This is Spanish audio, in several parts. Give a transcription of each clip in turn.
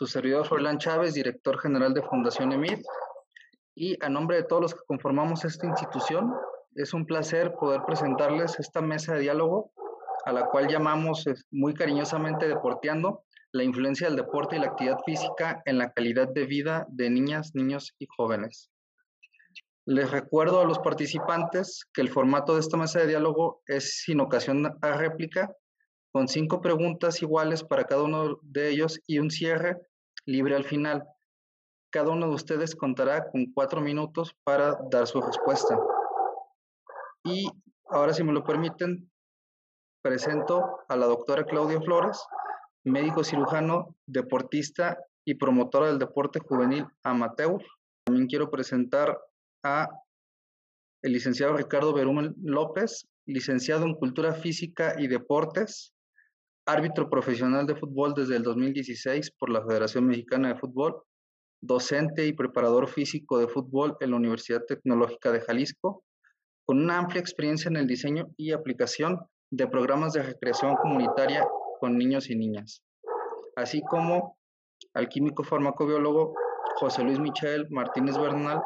su servidor Forlán Chávez, director general de Fundación EMIT, y a nombre de todos los que conformamos esta institución, es un placer poder presentarles esta mesa de diálogo a la cual llamamos muy cariñosamente Deporteando, la influencia del deporte y la actividad física en la calidad de vida de niñas, niños y jóvenes. Les recuerdo a los participantes que el formato de esta mesa de diálogo es sin ocasión a réplica, con cinco preguntas iguales para cada uno de ellos y un cierre libre al final. Cada uno de ustedes contará con cuatro minutos para dar su respuesta. Y ahora, si me lo permiten, presento a la doctora Claudia Flores, médico cirujano, deportista y promotora del deporte juvenil amateur. También quiero presentar a el licenciado Ricardo Berumen López, licenciado en Cultura Física y Deportes, árbitro profesional de fútbol desde el 2016 por la Federación Mexicana de Fútbol, docente y preparador físico de fútbol en la Universidad Tecnológica de Jalisco, con una amplia experiencia en el diseño y aplicación de programas de recreación comunitaria con niños y niñas, así como al químico farmacobiólogo José Luis Michel Martínez Bernal,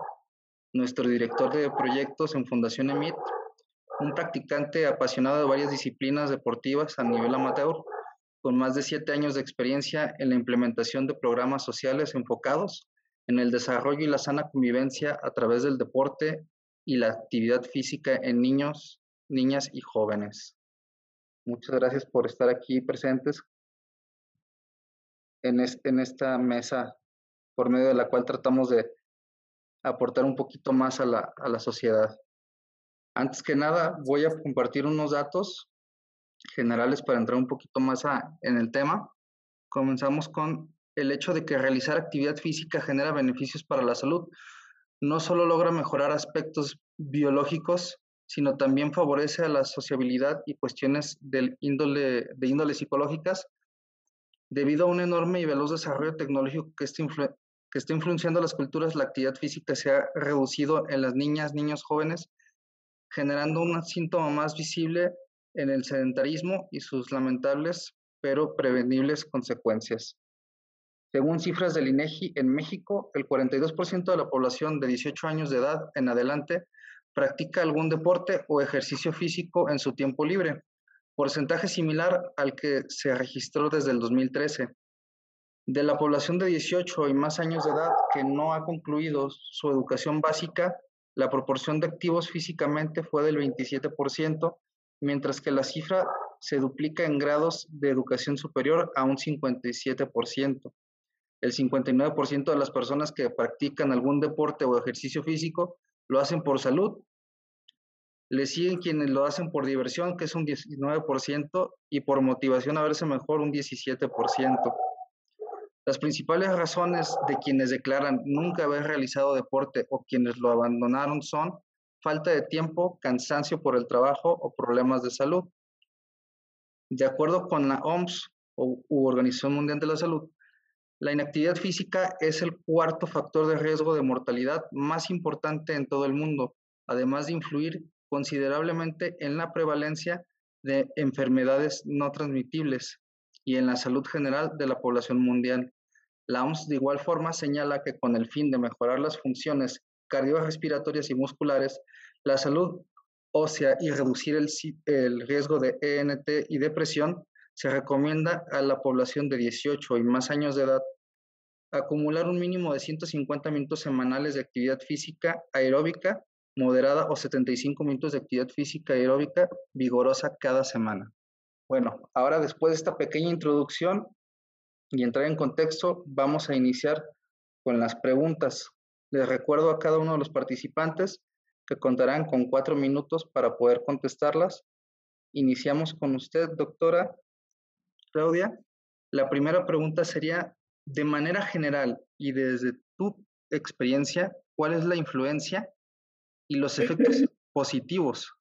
nuestro director de proyectos en Fundación EMIT, un practicante apasionado de varias disciplinas deportivas a nivel amateur, con más de siete años de experiencia en la implementación de programas sociales enfocados en el desarrollo y la sana convivencia a través del deporte y la actividad física en niños, niñas y jóvenes. Muchas gracias por estar aquí presentes en, esta mesa por medio de la cual tratamos de aportar un poquito más a la sociedad. Antes que nada, voy a compartir unos datos generales para entrar un poquito más en el tema. Comenzamos con el hecho de que realizar actividad física genera beneficios para la salud. No solo logra mejorar aspectos biológicos, sino también favorece a la sociabilidad y cuestiones del índole, de índole psicológicas, debido a un enorme y veloz desarrollo tecnológico que está, que está influenciando las culturas, la actividad física se ha reducido en las niñas, niños jóvenes, generando un síntoma más visible en el sedentarismo y sus lamentables pero prevenibles consecuencias. Según cifras del INEGI, en México, el 42% de la población de 18 años de edad en adelante practica algún deporte o ejercicio físico en su tiempo libre, porcentaje similar al que se registró desde el 2013. De la población de 18 y más años de edad que no ha concluido su educación básica, la proporción de activos físicamente fue del 27%, mientras que la cifra se duplica en grados de educación superior a un 57%. El 59% de las personas que practican algún deporte o ejercicio físico lo hacen por salud. Le siguen quienes lo hacen por diversión, que es un 19%, y por motivación a verse mejor, un 17%. Las principales razones de quienes declaran nunca haber realizado deporte o quienes lo abandonaron son falta de tiempo, cansancio por el trabajo o problemas de salud. De acuerdo con la OMS o Organización Mundial de la Salud, la inactividad física es el cuarto factor de riesgo de mortalidad más importante en todo el mundo, además de influir considerablemente en la prevalencia de enfermedades no transmitibles y en la salud general de la población mundial. La OMS de igual forma señala que con el fin de mejorar las funciones cardiorrespiratorias y musculares, la salud ósea y reducir el, el riesgo de ENT y depresión, se recomienda a la población de 18 y más años de edad acumular un mínimo de 150 minutos semanales de actividad física aeróbica moderada o 75 minutos de actividad física aeróbica vigorosa cada semana. Bueno, ahora después de esta pequeña introducción y entrar en contexto, vamos a iniciar con las preguntas. Les recuerdo a cada uno de los participantes que contarán con cuatro minutos para poder contestarlas. Iniciamos con usted, doctora Claudia. La primera pregunta sería, de manera general y desde tu experiencia, ¿cuál es la influencia y los efectos positivos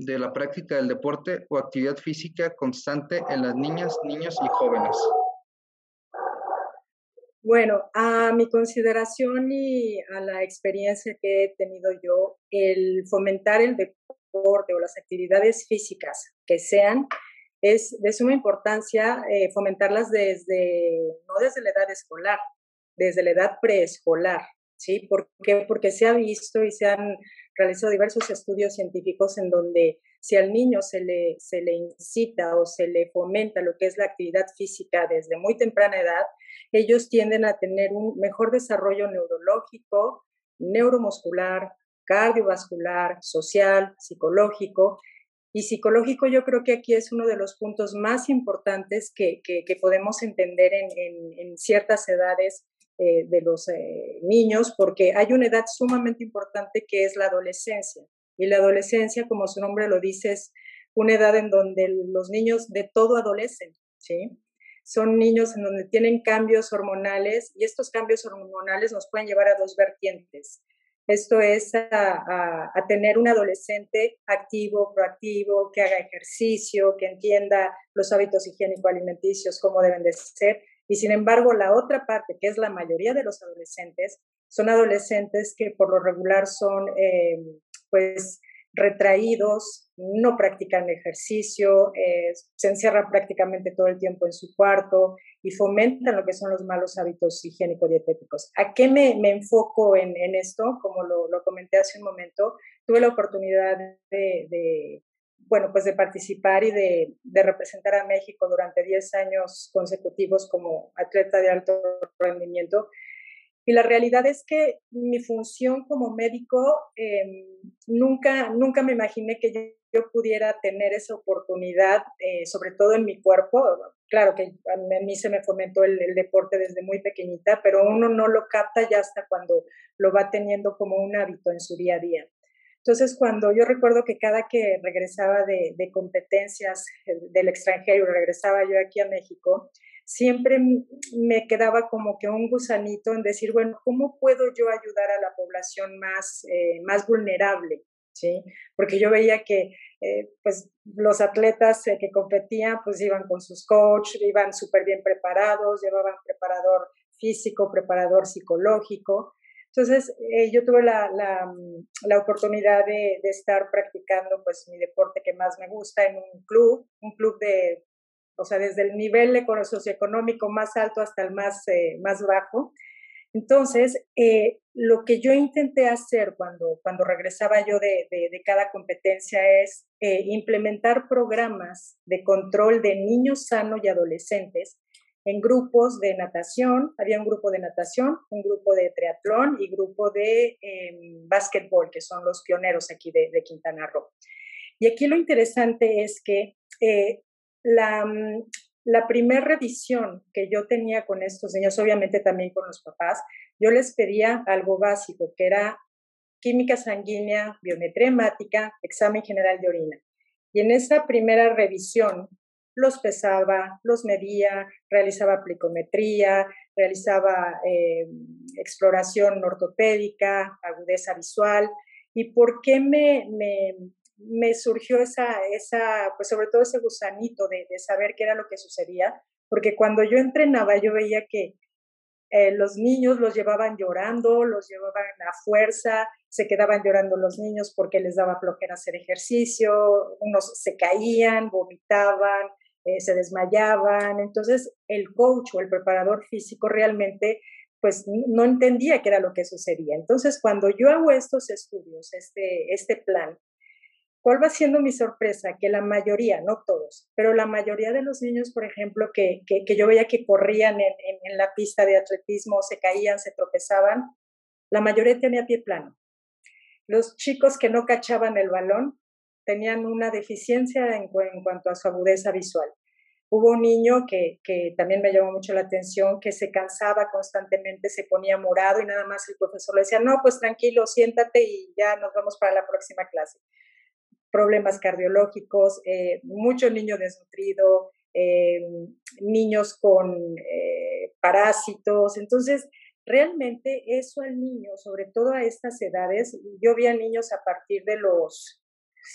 de la práctica del deporte o actividad física constante en las niñas, niños y jóvenes? Bueno, a mi consideración y a la experiencia que he tenido yo, el fomentar el deporte o las actividades físicas que sean es de suma importancia eh, fomentarlas desde, no desde la edad escolar, desde la edad preescolar, ¿sí? ¿Por qué? Porque se ha visto y se han realizado diversos estudios científicos en donde si al niño se le, se le incita o se le fomenta lo que es la actividad física desde muy temprana edad, ellos tienden a tener un mejor desarrollo neurológico, neuromuscular, cardiovascular, social, psicológico. Y psicológico yo creo que aquí es uno de los puntos más importantes que, podemos entender en, ciertas edades eh, de los eh, niños, porque hay una edad sumamente importante que es la adolescencia. Y la adolescencia, como su nombre lo dice, es una edad en donde los niños de todo adolecen, ¿sí? Son niños en donde tienen cambios hormonales y estos cambios hormonales nos pueden llevar a dos vertientes. Esto es a, tener un adolescente activo, proactivo, que haga ejercicio, que entienda los hábitos higiénico-alimenticios, cómo deben de ser. Y sin embargo, la otra parte, que es la mayoría de los adolescentes, son adolescentes que por lo regular son eh, pues retraídos, no practican ejercicio, eh, se encierran prácticamente todo el tiempo en su cuarto y fomentan lo que son los malos hábitos higiénico-dietéticos. ¿A qué me, enfoco en, esto? Como lo, comenté hace un momento, tuve la oportunidad de, bueno, pues de participar y de, de, representar a México durante 10 años consecutivos como atleta de alto rendimiento y la realidad es que mi función como médico, em, nunca, nunca me imaginé que yo, pudiera tener esa oportunidad, eh, sobre todo en mi cuerpo. Claro que a mí se me fomentó el, deporte desde muy pequeñita, pero uno no lo capta ya hasta cuando lo va teniendo como un hábito en su día a día. Entonces, cuando yo recuerdo que cada que regresaba de, de competencias eh, del extranjero, regresaba yo aquí a México, siempre me quedaba como que un gusanito en decir, bueno, ¿cómo puedo yo ayudar a la población más, eh, más vulnerable? ¿Sí? Porque yo veía que eh, pues los atletas eh, que competían pues iban con sus coaches, iban súper bien preparados, llevaban preparador físico, preparador psicológico. Entonces, yo tuve la, la, la oportunidad de, de, estar practicando pues mi deporte que más me gusta en un club, un club de o sea, desde el nivel socioeconómico más alto hasta el más, eh, más bajo. Entonces, eh, lo que yo intenté hacer cuando, cuando regresaba yo de, de, cada competencia es eh, implementar programas de control de niños sanos y adolescentes en grupos de natación. Había un grupo de natación, un grupo de triatlón y grupo de em, básquetbol, que son los pioneros aquí de, de, Quintana Roo. Y aquí lo interesante es que la, mm, la primera revisión que yo tenía con estos niños, obviamente también con los papás, yo les pedía algo básico, que era química sanguínea, biometría hemática, examen general de orina. Y en esa primera revisión los pesaba, los medía, realizaba plicometría, realizaba eh, exploración ortopédica, agudeza visual. ¿Y por qué me, me, me surgió esa, esa, pues sobre todo ese gusanito de, saber qué era lo que sucedía, porque cuando yo entrenaba yo veía que eh, los niños los llevaban llorando, los llevaban a fuerza, se quedaban llorando los niños porque les daba flojera hacer ejercicio, unos se caían, vomitaban, eh, se desmayaban, entonces el coach o el preparador físico realmente pues no entendía qué era lo que sucedía. Entonces, cuando yo hago estos estudios, este, este plan, ¿Cuál va siendo mi sorpresa? Que la mayoría, no todos, pero la mayoría de los niños, por ejemplo, que, que, yo veía que corrían en, en, la pista de atletismo, se caían, se tropezaban, la mayoría tenía pie plano. Los chicos que no cachaban el balón tenían una deficiencia en, en cuanto a su agudeza visual. Hubo un niño que, que, también me llamó mucho la atención, que se cansaba constantemente, se ponía morado y nada más el profesor le decía, no, pues tranquilo, siéntate y ya nos vamos para la próxima clase problemas cardiológicos, eh, mucho niño desnutrido, eh, niños con eh, parásitos. Entonces, realmente eso al niño, sobre todo a estas edades, yo vi a niños a partir de los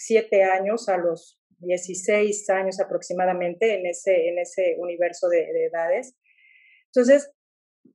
7 años a los 16 años aproximadamente en ese, en ese universo de edades. Entonces,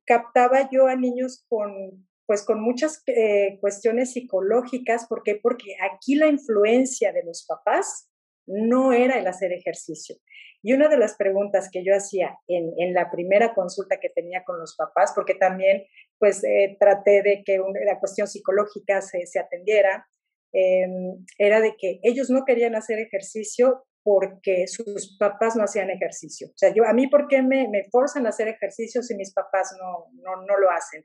captaba yo a niños con pues con muchas eh, cuestiones psicológicas. ¿Por qué? Porque aquí la influencia de los papás no era el hacer ejercicio. Y una de las preguntas que yo hacía en, la primera consulta que tenía con los papás, porque también pues eh, traté de que la cuestión psicológica se, se atendiera, em, era de que ellos no querían hacer ejercicio porque sus papás no hacían ejercicio. O sea, yo, a mí, ¿por qué me, me forzan a hacer ejercicio si mis papás no, no, no lo hacen?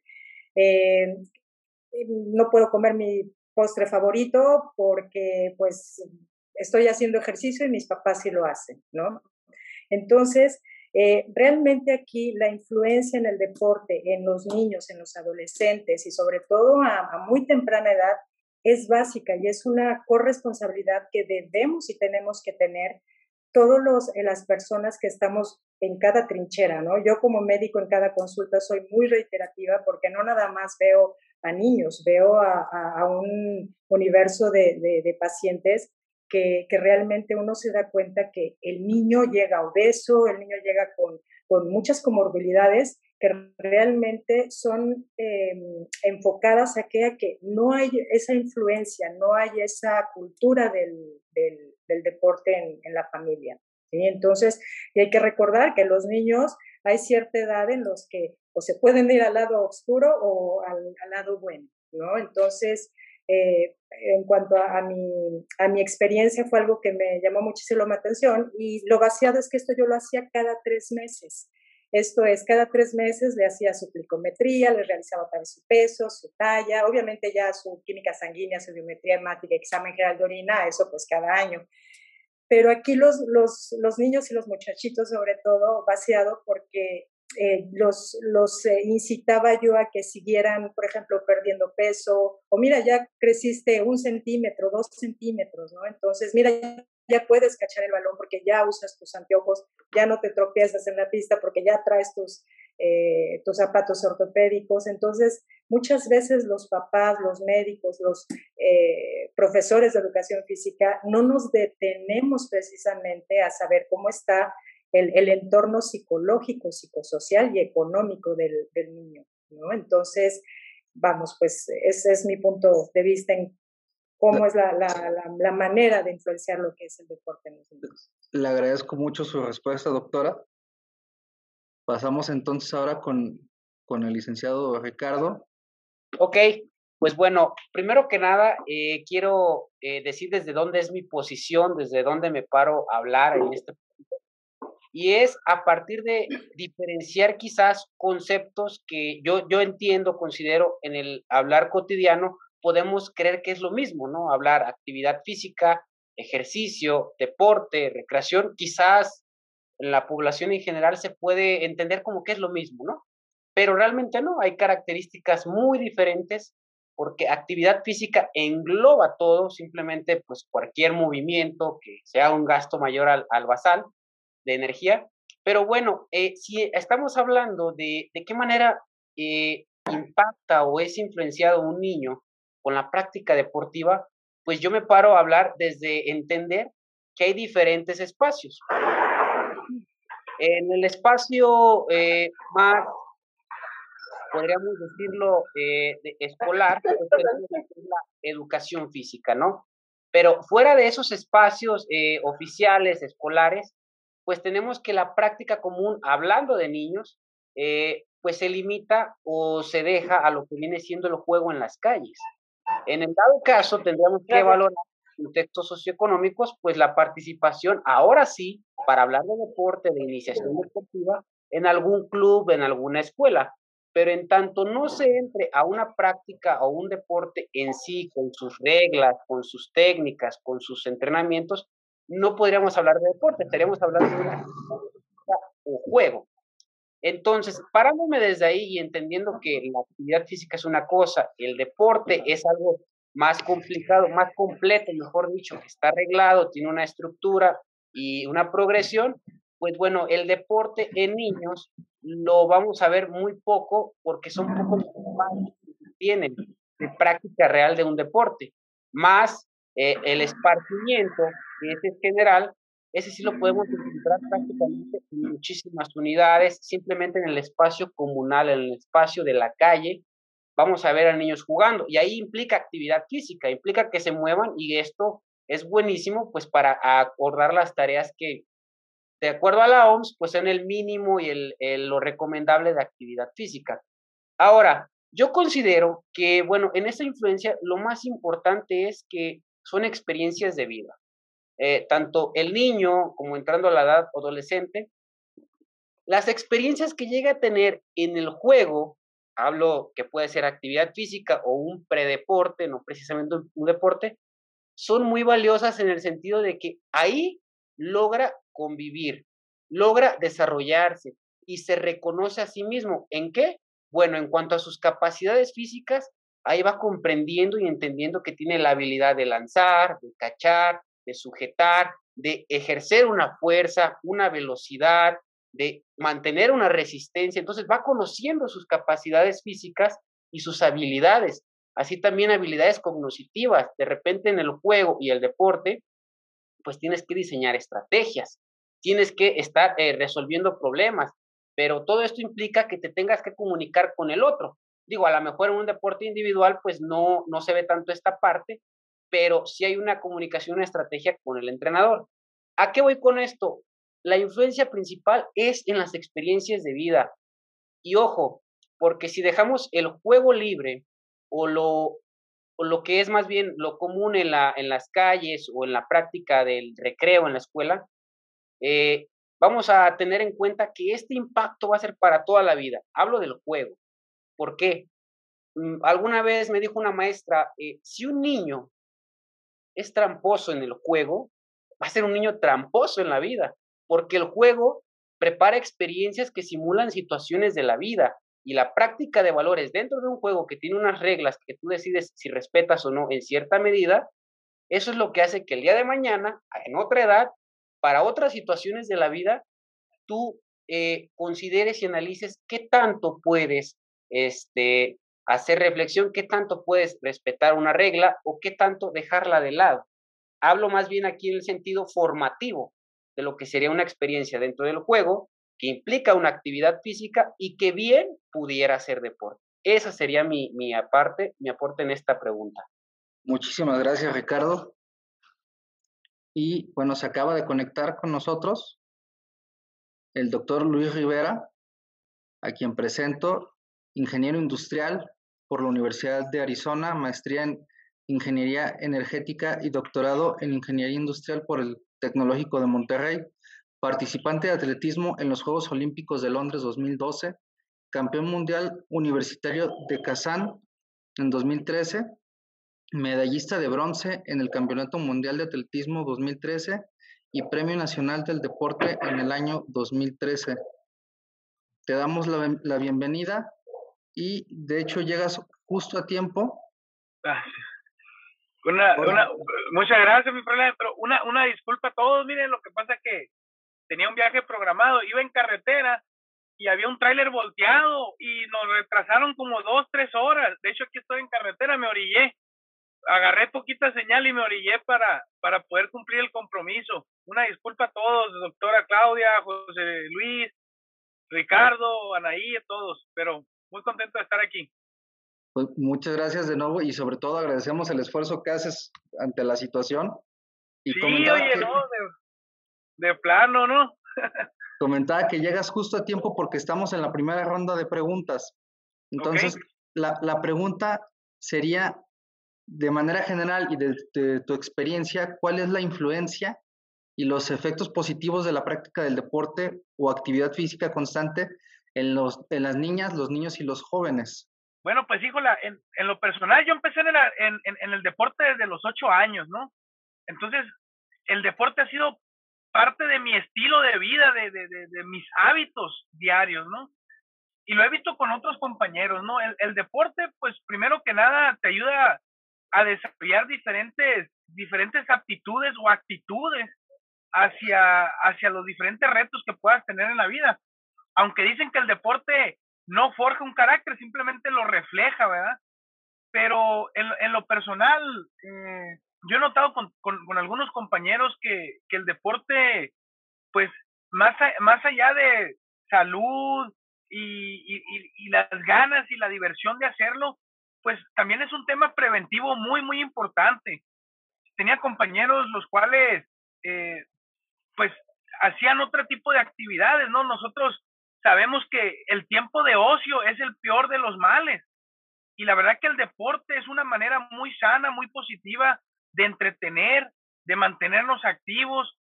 Em, no puedo comer mi postre favorito porque pues estoy haciendo ejercicio y mis papás sí lo hacen, ¿no? Entonces, eh, realmente aquí la influencia en el deporte, en los niños, en los adolescentes y sobre todo a, muy temprana edad es básica y es una corresponsabilidad que debemos y tenemos que tener todos los eh, las personas que estamos en cada trinchera, ¿no? Yo como médico en cada consulta soy muy reiterativa porque no nada más veo a niños, veo a, un universo de, de pacientes que, realmente uno se da cuenta que el niño llega obeso, el niño llega con, con muchas comorbilidades que realmente son em, enfocadas a que, a que no hay esa influencia, no hay esa cultura del, del, deporte en, la familia. ¿sí? Entonces, hay que recordar que los niños hay cierta edad en los que o se pueden ir al lado oscuro o al, lado bueno, ¿no? Entonces, eh, en cuanto a, mi, a mi experiencia fue algo que me llamó muchísimo la atención y lo vaciado es que esto yo lo hacía cada tres meses. Esto es, cada tres meses le hacía su plicometría, le realizaba también su peso, su talla, obviamente ya su química sanguínea, su biometría hemática, examen general de orina, eso pues cada año. Pero aquí los, los, los niños y los muchachitos sobre todo vaciado porque eh, los, los eh, incitaba yo a que siguieran, por ejemplo, perdiendo peso, o mira, ya creciste un centímetro, dos centímetros, ¿no? Entonces, mira, ya puedes cachar el balón porque ya usas tus anteojos, ya no te tropiezas en la pista porque ya traes tus, eh, tus zapatos ortopédicos. Entonces, muchas veces los papás, los médicos, los profesores de educación física no nos detenemos precisamente a saber cómo está el, entorno psicológico, psicosocial y económico del, niño, ¿no? Entonces, vamos, pues ese es mi punto de vista cómo es la, la, manera de influenciar lo que es el deporte en los niños. Le agradezco mucho su respuesta, doctora. Pasamos entonces ahora con, con el licenciado Ricardo. Ok, pues bueno, primero que nada, eh, quiero eh, decir desde dónde es mi posición, desde dónde me paro a hablar en este y es a partir de diferenciar quizás conceptos que yo, yo entiendo, considero en el hablar cotidiano, podemos creer que es lo mismo, ¿no? Hablar actividad física, ejercicio, deporte, recreación, quizás en la población en general se puede entender como que es lo mismo, ¿no? Pero realmente no, hay características muy diferentes porque actividad física engloba todo, simplemente pues cualquier movimiento que sea un gasto mayor al, al basal, de energía. Pero bueno, eh, si estamos hablando de, de qué manera eh, impacta o es influenciado un niño con la práctica deportiva, pues yo me paro a hablar desde entender que hay diferentes espacios. En el espacio eh, más, podríamos decirlo, de escolar, pues la educación física, ¿no? Pero fuera de esos espacios oficiales, escolares, pues tenemos que la práctica común, hablando de niños, eh, pues se limita o se deja a lo que viene siendo el juego en las calles. En el dado caso, tendríamos que valorar contextos socioeconómicos, pues la participación, ahora sí, para hablar de deporte, de iniciación deportiva, en algún club, en alguna escuela. Pero en tanto no se entre a una práctica o un deporte en sí, con sus reglas, con sus técnicas, con sus entrenamientos, no podríamos hablar de deporte, estaríamos hablando de una un juego. Entonces, parándome desde ahí y entendiendo que la actividad física es una cosa, el deporte es algo más complicado, más completo, mejor dicho, que está arreglado, tiene una estructura y una progresión, pues bueno, el deporte en niños lo vamos a ver muy poco porque son pocos más tienen de práctica real de un deporte, más eh, el esparcimiento, que es general, ese sí lo podemos encontrar prácticamente en muchísimas unidades, simplemente en el espacio comunal, en el espacio de la calle, vamos a ver a niños jugando. Y ahí implica actividad física, implica que se muevan y esto es buenísimo pues para acordar las tareas que, de acuerdo a la OMS, pues son el mínimo y el, lo recomendable de actividad física. Ahora, yo considero que, bueno, en esta influencia lo más importante es que son experiencias de vida. Eh, tanto el niño como entrando a la edad adolescente, las experiencias que llega a tener en el juego, hablo que puede ser actividad física o un predeporte, no precisamente un deporte, son muy valiosas en el sentido de que ahí logra convivir, logra desarrollarse y se reconoce a sí mismo. ¿En qué? Bueno, en cuanto a sus capacidades físicas, ahí va comprendiendo y entendiendo que tiene la habilidad de lanzar, de cachar, de sujetar, de ejercer una fuerza, una velocidad, de mantener una resistencia. Entonces va conociendo sus capacidades físicas y sus habilidades. Así también habilidades cognitivas. De repente en el juego y el deporte, pues tienes que diseñar estrategias, tienes que estar eh, resolviendo problemas, pero todo esto implica que te tengas que comunicar con el otro. Digo, a lo mejor en un deporte individual, pues no, no se ve tanto esta parte, pero sí hay una comunicación, una estrategia con el entrenador. ¿A qué voy con esto? La influencia principal es en las experiencias de vida. Y ojo, porque si dejamos el juego libre o lo, lo que es más bien lo común en, la, en las calles o en la práctica del recreo en la escuela, eh, vamos a tener en cuenta que este impacto va a ser para toda la vida. Hablo del juego. ¿Por qué? Mm, alguna vez me dijo una maestra, eh, si un niño es tramposo en el juego, va a ser un niño tramposo en la vida, porque el juego prepara experiencias que simulan situaciones de la vida y la práctica de valores dentro de un juego que tiene unas reglas que tú decides si respetas o no en cierta medida, eso es lo que hace que el día de mañana, en otra edad, para otras situaciones de la vida, tú eh, consideres y analices qué tanto puedes este, hacer reflexión, qué tanto puedes respetar una regla o qué tanto dejarla de lado. Hablo más bien aquí en el sentido formativo de lo que sería una experiencia dentro del juego que implica una actividad física y que bien pudiera ser deporte. Esa sería mi, mi aparte, mi aporte en esta pregunta. Muchísimas gracias, Ricardo. Y bueno, se acaba de conectar con nosotros el doctor Luis Rivera, a quien presento, ingeniero industrial por la Universidad de Arizona, maestría en ingeniería energética y doctorado en ingeniería industrial por el Tecnológico de Monterrey participante de atletismo en los Juegos Olímpicos de Londres 2012, campeón mundial universitario de Kazán en 2013, medallista de bronce en el Campeonato Mundial de Atletismo 2013 y Premio Nacional del Deporte en el año 2013. Te damos la, bienvenida y de hecho llegas justo a tiempo. Una, una, muchas gracias, mi problema, pero una, una disculpa a todos. Miren, lo que pasa que tenía un viaje programado, iba en carretera y había un tráiler volteado y nos retrasaron como dos, tres horas. De hecho, aquí estoy en carretera, me orillé. Agarré poquita señal y me orillé para, para poder cumplir el compromiso. Una disculpa a todos, doctora Claudia, José Luis, Ricardo, Anaí, a todos, pero muy contento de estar aquí. Pues muchas gracias de nuevo y sobre todo agradecemos el esfuerzo que haces ante la situación. Y sí, oye, no, de plano, ¿no? comentaba que llegas justo a tiempo porque estamos en la primera ronda de preguntas. Entonces, la, la, pregunta sería, de manera general y de, tu experiencia, ¿cuál es la influencia y los efectos positivos de la práctica del deporte o actividad física constante en, los, en las niñas, los niños y los jóvenes? Bueno, pues híjola, en, en lo personal yo empecé en el, en, en el deporte desde los ocho años, ¿no? Entonces, el deporte ha sido parte de mi estilo de vida, de, de, de, mis hábitos diarios, ¿no? Y lo he visto con otros compañeros, ¿no? El, el, deporte, pues primero que nada, te ayuda a desarrollar diferentes, diferentes aptitudes o actitudes hacia, hacia los diferentes retos que puedas tener en la vida. Aunque dicen que el deporte no forja un carácter, simplemente lo refleja, ¿verdad? Pero en, en lo personal, eh, yo he notado con, con, algunos compañeros que, que, el deporte, pues, más, más allá de salud y, y, y, las ganas y la diversión de hacerlo, pues también es un tema preventivo muy, muy importante. tenía compañeros los cuales, eh, pues, hacían otro tipo de actividades, ¿no? Nosotros sabemos que el tiempo de ocio es el peor de los males. Y la verdad que el deporte es una manera muy sana, muy positiva de entretener, de mantenernos activos.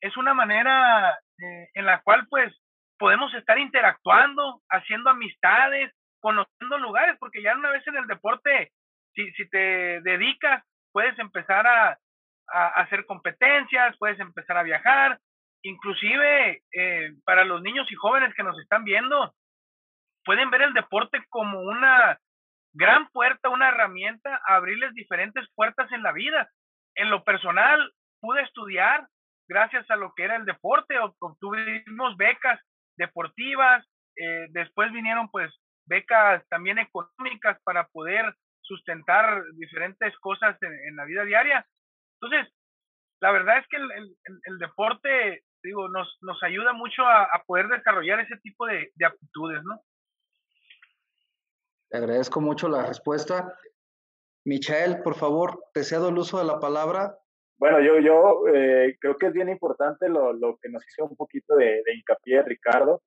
Es una manera eh, en la cual pues podemos estar interactuando, haciendo amistades, conociendo lugares, porque ya una vez en el deporte, si, si te dedicas, puedes empezar a, hacer competencias, puedes empezar a viajar, inclusive eh, para los niños y jóvenes que nos están viendo, pueden ver el deporte como una gran puerta, una herramienta abrirles diferentes puertas en la vida. En lo personal, pude estudiar gracias a lo que era el deporte, obtuvimos becas deportivas, eh, después vinieron pues becas también económicas para poder sustentar diferentes cosas en, la vida diaria. Entonces, la verdad es que el, deporte, digo, nos, nos ayuda mucho a, poder desarrollar ese tipo de, de aptitudes, ¿no? Te agradezco mucho la respuesta. Michael, por favor, te cedo el uso de la palabra. Bueno, yo, yo eh, creo que es bien importante lo, lo, que nos hizo un poquito de, de hincapié Ricardo,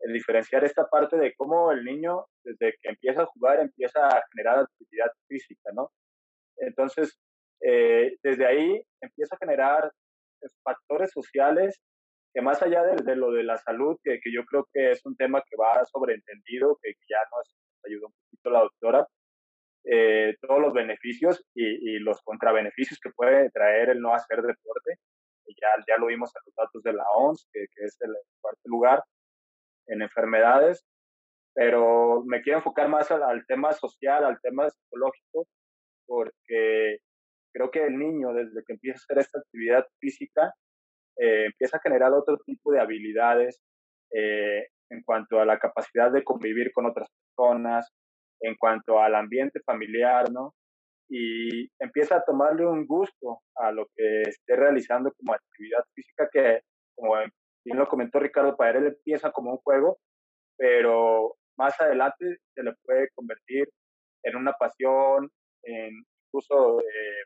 el diferenciar esta parte de cómo el niño, desde que empieza a jugar, empieza a generar actividad física, ¿no? Entonces, eh, desde ahí empieza a generar factores sociales que más allá de, lo de la salud, que, que, yo creo que es un tema que va sobreentendido, que, ya nos ayudó un poquito la doctora, eh, todos los beneficios y, y, los contrabeneficios que puede traer el no hacer deporte. Ya, ya lo vimos en los datos de la OMS, que, que es el cuarto lugar en enfermedades, pero me quiero enfocar más al, tema social, al tema psicológico, porque creo que el niño, desde que empieza a hacer esta actividad física, eh, empieza a generar otro tipo de habilidades eh, en cuanto a la capacidad de convivir con otras personas, en cuanto al ambiente familiar, ¿no? Y empieza a tomarle un gusto a lo que esté realizando como actividad física que, como bien lo comentó Ricardo, para él empieza como un juego, pero más adelante se le puede convertir en una pasión, en incluso eh,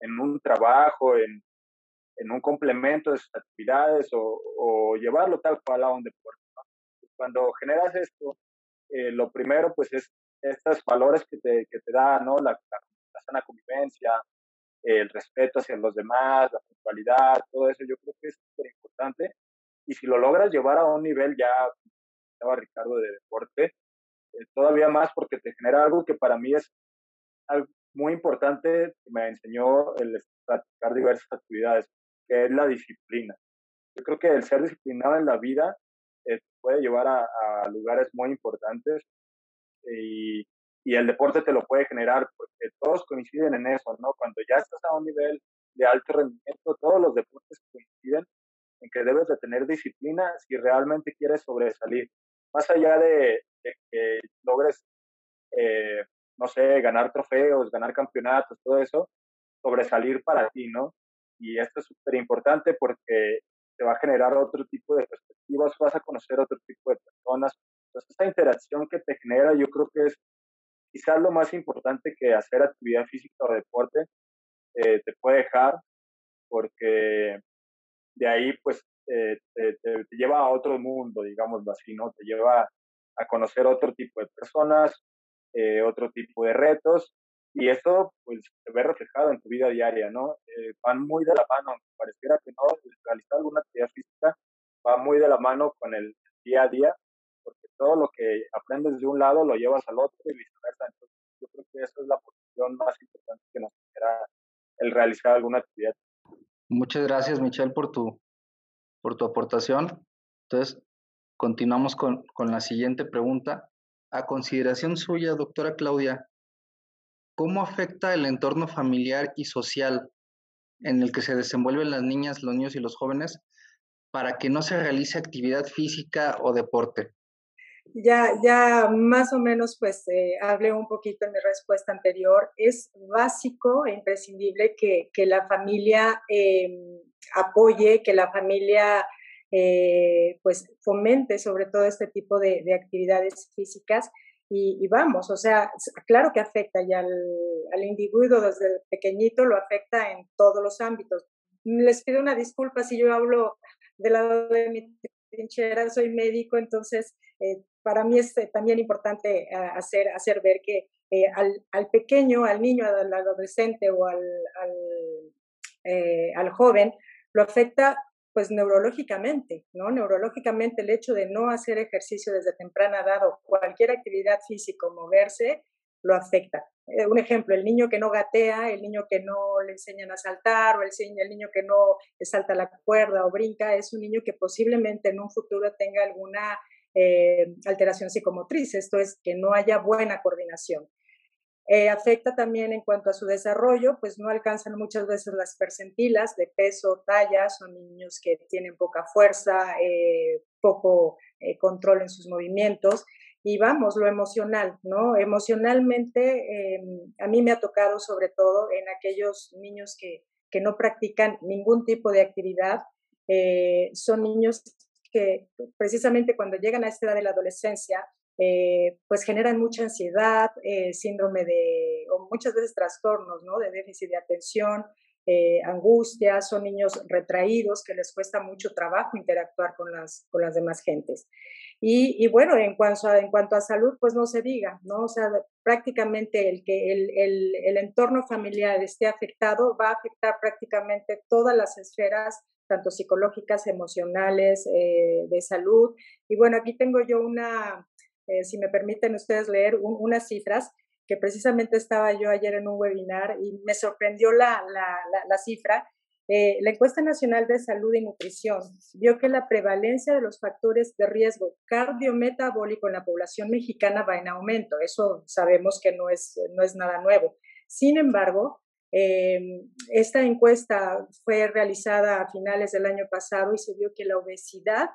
en un trabajo, en, en, un complemento de sus actividades o, llevarlo tal cual a un deporte. Cuando generas esto, eh, lo primero pues es estos valores que te, que te da ¿no? la, la, sana convivencia, el respeto hacia los demás, la puntualidad, todo eso yo creo que es súper importante y si lo logras llevar a un nivel ya, estaba Ricardo de deporte, eh, todavía más porque te genera algo que para mí es muy importante, que me enseñó el practicar diversas actividades, que es la disciplina. Yo creo que el ser disciplinado en la vida eh, puede llevar a, lugares muy importantes y, el deporte te lo puede generar porque todos coinciden en eso, ¿no? Cuando ya estás a un nivel de alto rendimiento, todos los deportes coinciden en que debes de tener disciplina si realmente quieres sobresalir. Más allá de, que logres, eh, no sé, ganar trofeos, ganar campeonatos, todo eso, sobresalir para ti, ¿no? Y esto es súper importante porque te va a generar otro tipo de perspectivas, vas a conocer otro tipo de personas. Entonces, esta interacción que te genera, yo creo que es quizás lo más importante que hacer actividad física o deporte eh, te puede dejar, porque de ahí pues eh, te, lleva a otro mundo, digámoslo así, ¿no? Te lleva a conocer otro tipo de personas, eh, otro tipo de retos, y eso pues se ve reflejado en tu vida diaria, ¿no? Eh, van muy de la mano, pareciera que no, realizar alguna actividad física va muy de la mano con el día a día, porque todo lo que aprendes de un lado lo llevas al otro y viceversa, entonces yo creo que eso es la posición más importante que nos genera el realizar alguna actividad Muchas gracias, Michelle, por tu, por tu aportación. Entonces, continuamos con, con la siguiente pregunta. A consideración suya, doctora Claudia, ¿cómo afecta el entorno familiar y social en el que se desenvuelven las niñas, los niños y los jóvenes para que no se realice actividad física o deporte? ya, ya más o menos pues eh, hablé un poquito en mi respuesta anterior, es básico e imprescindible que, la familia em, apoye, que la familia eh, pues fomente sobre todo este tipo de, actividades físicas y, vamos, o sea, claro que afecta y al, individuo desde pequeñito lo afecta en todos los ámbitos. Les pido una disculpa si yo hablo del lado de mi trinchera, soy médico, entonces eh, para mí es eh, también importante eh, hacer, hacer ver que al, al, pequeño, al niño, al adolescente o al, al joven, lo afecta pues neurológicamente, ¿no? Neurológicamente el hecho de no hacer ejercicio desde temprana edad cualquier actividad física moverse lo afecta. Eh, un ejemplo, el niño que no gatea, el niño que no le enseñan a saltar o el, el niño que no salta la cuerda o brinca, es un niño que posiblemente en un futuro tenga alguna eh, alteración psicomotriz, esto es que no haya buena coordinación. Eh, afecta también en cuanto a su desarrollo, pues no alcanzan muchas veces las percentilas de peso, talla, son niños que tienen poca fuerza, eh, poco eh, control en sus movimientos. Y vamos, lo emocional, ¿no? Emocionalmente, em, a mí me ha tocado sobre todo en aquellos niños que, que no practican ningún tipo de actividad, son niños que precisamente cuando llegan a esta edad de la adolescencia, eh, pues generan mucha ansiedad, eh, síndrome de, o muchas veces trastornos, ¿no? De déficit de atención, eh, angustia, son niños retraídos que les cuesta mucho trabajo interactuar con las, con las demás gentes. Y, bueno, en cuanto, a, en cuanto a salud, pues no se diga, ¿no? O sea, prácticamente el que el, el, el entorno familiar esté afectado va a afectar prácticamente todas las esferas tanto psicológicas, emocionales, de salud. Y bueno, aquí tengo yo una, eh, si me permiten ustedes leer unas cifras, que precisamente estaba yo ayer en un webinar y me sorprendió la, la, la, cifra. Eh, la encuesta nacional de salud y nutrición vio que la prevalencia de los factores de riesgo cardiometabólico en la población mexicana va en aumento. Eso sabemos que no es, no es nada nuevo. Sin embargo, eh, esta encuesta fue realizada a finales del año pasado y se vio que la obesidad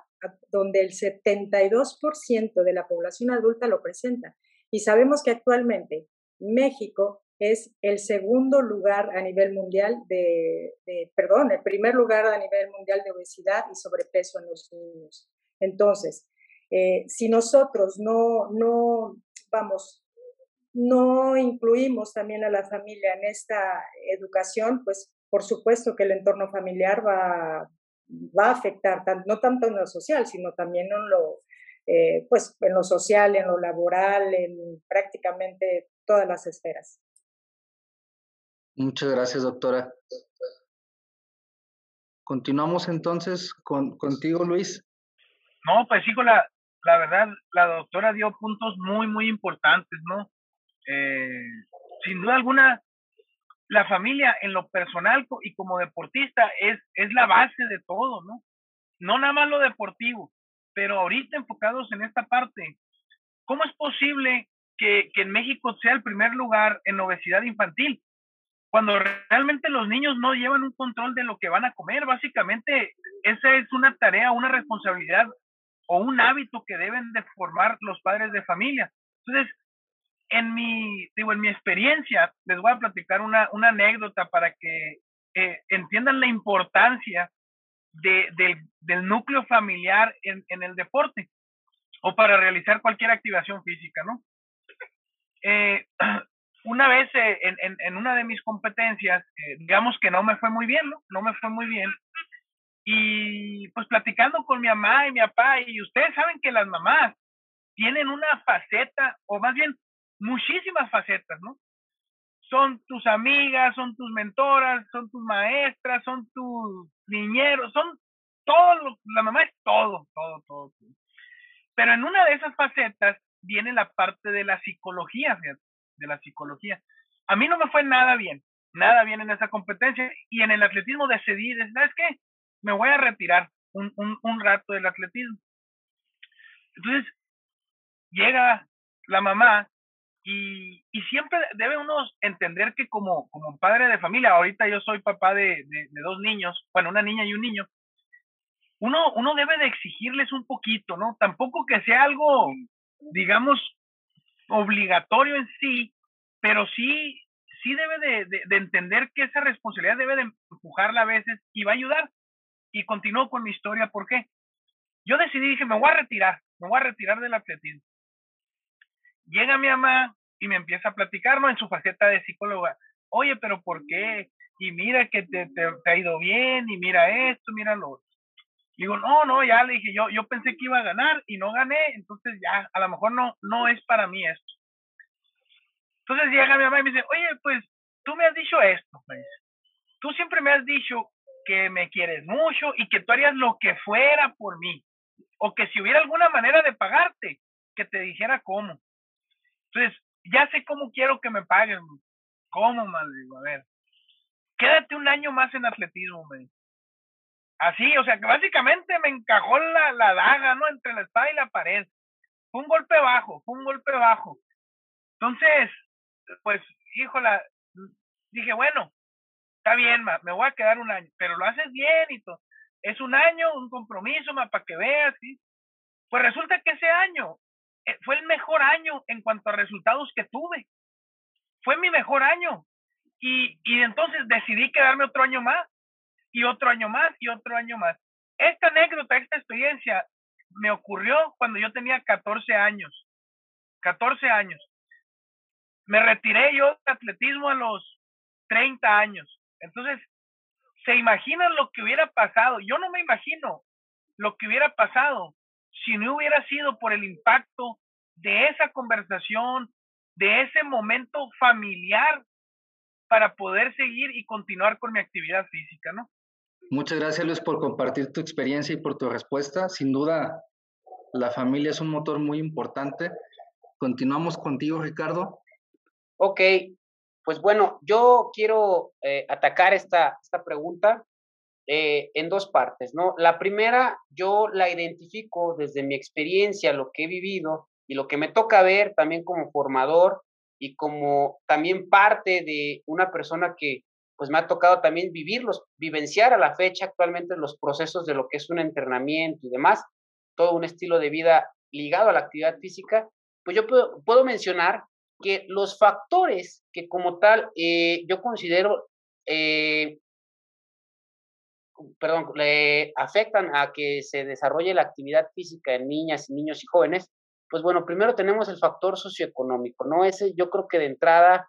donde el 72% de la población adulta lo presenta. Y sabemos que actualmente México es el segundo lugar a nivel mundial de, perdón, el primer lugar a nivel mundial de obesidad y sobrepeso en los niños. Entonces, eh, si nosotros no, no, vamos, no incluimos también a la familia en esta educación, pues por supuesto que el entorno familiar va, va a afectar, no tanto en lo social, sino también en lo, eh, pues, en lo social, en lo laboral, en prácticamente todas las esferas. Muchas gracias, doctora. Continuamos entonces con, contigo, Luis. No, pues sí, la, la verdad, la doctora dio puntos muy, muy importantes, ¿no? Eh, sin duda alguna, la familia en lo personal y como deportista es, es la base de todo, ¿no? No nada más lo deportivo, pero ahorita enfocados en esta parte, ¿cómo es posible que, que en México sea el primer lugar en obesidad infantil? Cuando realmente los niños no llevan un control de lo que van a comer, básicamente esa es una tarea, una responsabilidad o un hábito que deben de formar los padres de familia. Entonces, en mi, digo, en mi experiencia, les voy a platicar una, una anécdota para que eh, entiendan la importancia de, del núcleo familiar en, en, el deporte o para realizar cualquier activación física, ¿no? Eh, una vez eh, en, en, en, una de mis competencias, digamos que no me fue muy bien, ¿no? No me fue muy bien. Y pues platicando con mi mamá y mi papá, y ustedes saben que las mamás tienen una faceta, o más bien muchísimas facetas, ¿no? Son tus amigas, son tus mentoras, son tus maestras, son tus niñeros, son todo, la mamá es todo, todo, todo, Pero en una de esas facetas viene la parte de la psicología, de la psicología. A mí no me fue nada bien, nada bien en esa competencia y en el atletismo decidí, ¿sabes qué? Me voy a retirar un, un, un rato del atletismo. Entonces, llega la mamá y, y, siempre debe uno entender que como, como padre de familia, ahorita yo soy papá de, de, dos niños, bueno, una niña y un niño, uno, uno debe de exigirles un poquito, ¿no? Tampoco que sea algo, digamos, obligatorio en sí, pero sí, sí debe de, de entender que esa responsabilidad debe de empujarla a veces y va a ayudar. Y continúo con mi historia, ¿por qué? Yo decidí, dije, me voy a retirar, me voy a retirar del atletismo llega mi mamá y me empieza a platicar, ¿no? En su faceta de psicóloga. Oye, pero ¿por qué? Y mira que te, te, ha ido bien, y mira esto, mira lo Digo, no, no, ya le dije, yo, yo pensé que iba a ganar y no gané, entonces ya, a lo mejor no, no es para mí esto. Entonces llega mi mamá y me dice, oye, pues tú me has dicho esto, Tú siempre me has dicho que me quieres mucho y que tú harías lo que fuera por mí. O que si hubiera alguna manera de pagarte, que te dijera cómo. Entonces, ya sé cómo quiero que me paguen. ¿Cómo, madre? A ver, quédate un año más en atletismo, me Así, o sea, que básicamente me encajó la, la daga, ¿no? Entre la espada y la pared. Fue un golpe bajo, fue un golpe bajo. Entonces, pues, híjola, dije, bueno, está bien, ma, me voy a quedar un año, pero lo haces bien y todo. Es un año, un compromiso, ma, para que veas, ¿sí? Pues resulta que ese año fue el mejor año en cuanto a resultados que tuve. Fue mi mejor año. Y, y entonces decidí quedarme otro año más, y otro año más, y otro año más. Esta anécdota, esta experiencia me ocurrió cuando yo tenía 14 años. 14 años. Me retiré yo de atletismo a los 30 años. Entonces, ¿se imaginan lo que hubiera pasado? Yo no me imagino lo que hubiera pasado si no hubiera sido por el impacto de esa conversación, de ese momento familiar para poder seguir y continuar con mi actividad física, ¿no? Muchas gracias Luis por compartir tu experiencia y por tu respuesta. Sin duda, la familia es un motor muy importante. Continuamos contigo, Ricardo. Ok, pues bueno, yo quiero eh, atacar esta, esta pregunta eh, en dos partes, ¿no? La primera, yo la identifico desde mi experiencia, lo que he vivido y lo que me toca ver también como formador y como también parte de una persona que pues me ha tocado también vivirlos, vivenciar a la fecha actualmente los procesos de lo que es un entrenamiento y demás, todo un estilo de vida ligado a la actividad física, pues yo puedo, mencionar que los factores que como tal eh, yo considero eh, perdón, le afectan a que se desarrolle la actividad física en niñas, niños y jóvenes, pues bueno, primero tenemos el factor socioeconómico, ¿no? Ese yo creo que de entrada,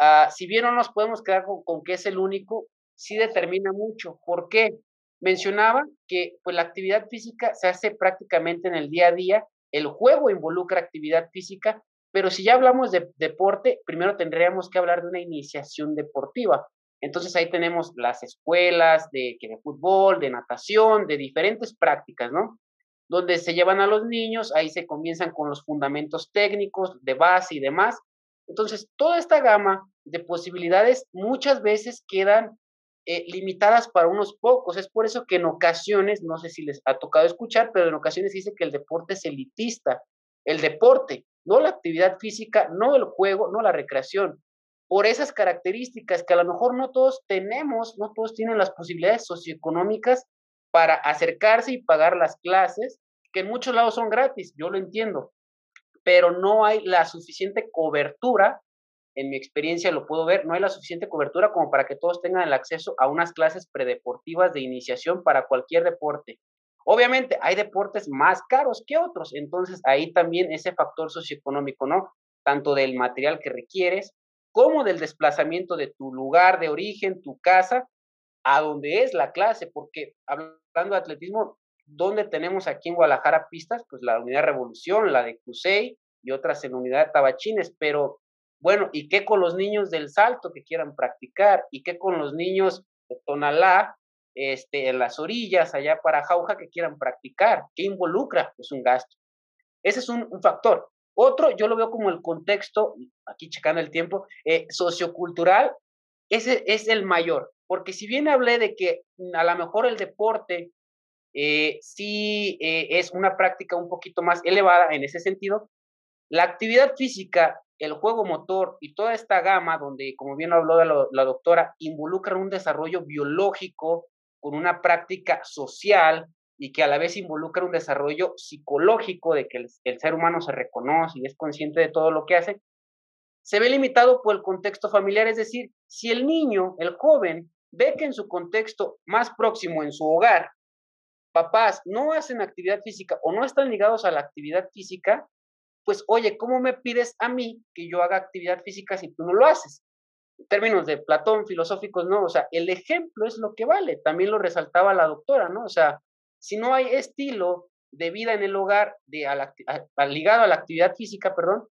uh, si bien no nos podemos quedar con, con, que es el único, sí determina mucho. ¿Por qué? Mencionaba que pues la actividad física se hace prácticamente en el día a día, el juego involucra actividad física, pero si ya hablamos de deporte, primero tendríamos que hablar de una iniciación deportiva. Entonces ahí tenemos las escuelas de, de fútbol, de natación, de diferentes prácticas, ¿no? Donde se llevan a los niños, ahí se comienzan con los fundamentos técnicos de base y demás. Entonces, toda esta gama de posibilidades muchas veces quedan eh, limitadas para unos pocos. Es por eso que en ocasiones, no sé si les ha tocado escuchar, pero en ocasiones dice que el deporte es elitista. El deporte, no la actividad física, no el juego, no la recreación por esas características que a lo mejor no todos tenemos, no todos tienen las posibilidades socioeconómicas para acercarse y pagar las clases, que en muchos lados son gratis, yo lo entiendo, pero no hay la suficiente cobertura, en mi experiencia lo puedo ver, no hay la suficiente cobertura como para que todos tengan el acceso a unas clases predeportivas de iniciación para cualquier deporte. Obviamente hay deportes más caros que otros, entonces ahí también ese factor socioeconómico, ¿no? Tanto del material que requieres, como del desplazamiento de tu lugar de origen, tu casa, a donde es la clase, porque hablando de atletismo, ¿dónde tenemos aquí en Guadalajara pistas? Pues la Unidad Revolución, la de Cusey y otras en Unidad Tabachines, pero bueno, ¿y qué con los niños del Salto que quieran practicar? ¿Y qué con los niños de Tonalá, este, en las orillas, allá para Jauja, que quieran practicar? ¿Qué involucra? Pues un gasto. Ese es un factor. Otro, yo lo veo como el contexto, aquí checando el tiempo, eh, sociocultural, ese es el mayor, porque si bien hablé de que a lo mejor el deporte eh, sí eh, es una práctica un poquito más elevada en ese sentido, la actividad física, el juego motor y toda esta gama, donde, como bien habló la, la doctora, involucran un desarrollo biológico con una práctica social, y que a la vez involucra un desarrollo psicológico de que el, ser humano se reconoce y es consciente de todo lo que hace, se ve limitado por el contexto familiar. Es decir, si el niño, el joven, ve que en su contexto más próximo, en su hogar, papás no hacen actividad física o no están ligados a la actividad física, pues oye, ¿cómo me pides a mí que yo haga actividad física si tú no lo haces? En términos de Platón, filosóficos, no, o sea, el ejemplo es lo que vale, también lo resaltaba la doctora, ¿no? O sea, si no hay estilo de vida en el hogar de, ligado a la actividad física, perdón,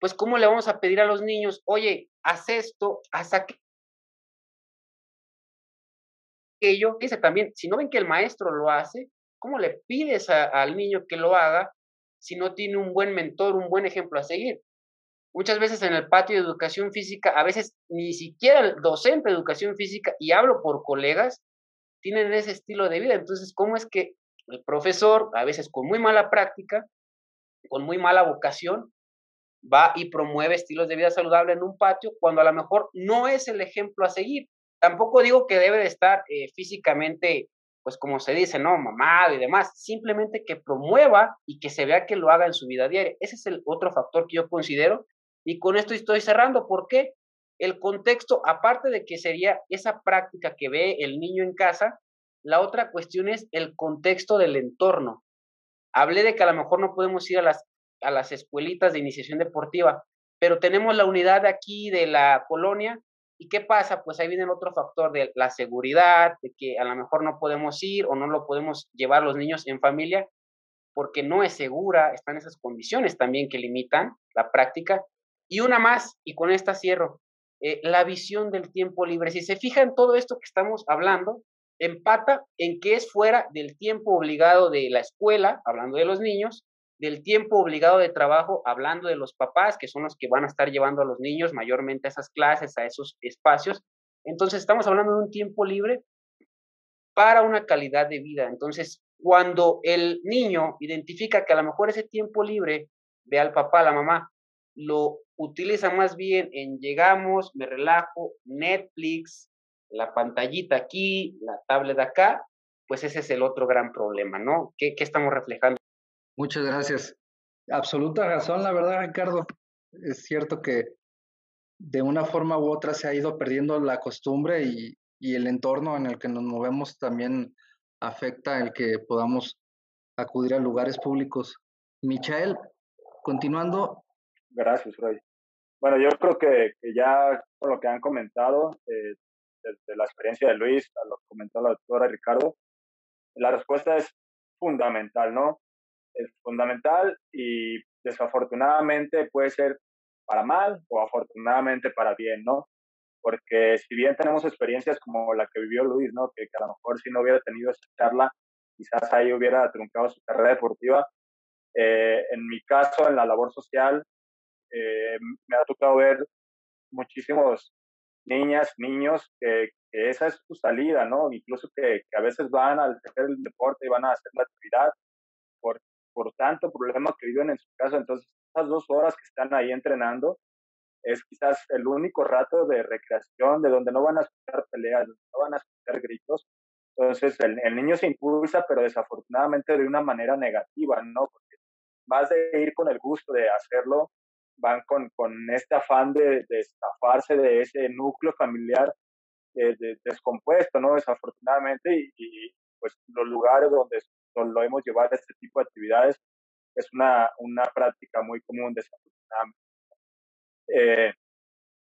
pues ¿cómo le vamos a pedir a los niños, oye, haz esto, haz aquello? Dice también, si no ven que el maestro lo hace, ¿cómo le pides al niño que lo haga si no tiene un buen mentor, un buen ejemplo a seguir? Muchas veces en el patio de educación física, a veces ni siquiera el docente de educación física, y hablo por colegas, tienen ese estilo de vida. Entonces, ¿cómo es que el profesor, a veces con muy mala práctica, con muy mala vocación, va y promueve estilos de vida saludable en un patio cuando a lo mejor no es el ejemplo a seguir? Tampoco digo que debe de estar eh, físicamente, pues como se dice, ¿no? Mamado y demás. Simplemente que promueva y que se vea que lo haga en su vida diaria. Ese es el otro factor que yo considero. Y con esto estoy cerrando. ¿Por qué? El contexto, aparte de que sería esa práctica que ve el niño en casa, la otra cuestión es el contexto del entorno. Hablé de que a lo mejor no podemos ir a las, a las escuelitas de iniciación deportiva, pero tenemos la unidad aquí de la colonia. ¿Y qué pasa? Pues ahí viene el otro factor de la seguridad, de que a lo mejor no podemos ir o no lo podemos llevar los niños en familia porque no es segura, están esas condiciones también que limitan la práctica. Y una más, y con esta cierro, eh, la visión del tiempo libre. Si se fija en todo esto que estamos hablando, empata en que es fuera del tiempo obligado de la escuela, hablando de los niños, del tiempo obligado de trabajo, hablando de los papás, que son los que van a estar llevando a los niños mayormente a esas clases, a esos espacios. Entonces, estamos hablando de un tiempo libre para una calidad de vida. Entonces, cuando el niño identifica que a lo mejor ese tiempo libre ve al papá, la mamá, lo utiliza más bien en llegamos, me relajo, Netflix, la pantallita aquí, la tablet acá, pues ese es el otro gran problema, ¿no? ¿Qué, qué estamos reflejando? Muchas gracias. Absoluta razón, la verdad, Ricardo. Es cierto que de una forma u otra se ha ido perdiendo la costumbre y, y el entorno en el que nos movemos también afecta el que podamos acudir a lugares públicos. Michael, continuando, Gracias, Roy. Bueno, yo creo que, ya con lo que han comentado, eh, desde la experiencia de Luis, a lo que comentó la doctora Ricardo, la respuesta es fundamental, ¿no? Es fundamental y desafortunadamente puede ser para mal o afortunadamente para bien, ¿no? Porque si bien tenemos experiencias como la que vivió Luis, ¿no? Que, que a lo mejor si no hubiera tenido esa charla, quizás ahí hubiera truncado su carrera deportiva. Eh, en mi caso, en la labor social, eh, me ha tocado ver muchísimos niñas, niños que, esa es su salida, ¿no? Incluso que, a veces van al hacer el deporte y van a hacer la actividad por, por tanto problema que viven en su casa. Entonces, esas dos horas que están ahí entrenando es quizás el único rato de recreación de donde no van a escuchar peleas, no van a escuchar gritos. Entonces, el, el niño se impulsa, pero desafortunadamente de una manera negativa, ¿no? Porque más de ir con el gusto de hacerlo, van con, con este afán de, de estafarse de ese núcleo familiar eh, descompuesto, ¿no? Desafortunadamente, y, pues los lugares donde lo hemos llevado a este tipo de actividades es una, una práctica muy común, desafortunadamente. Eh,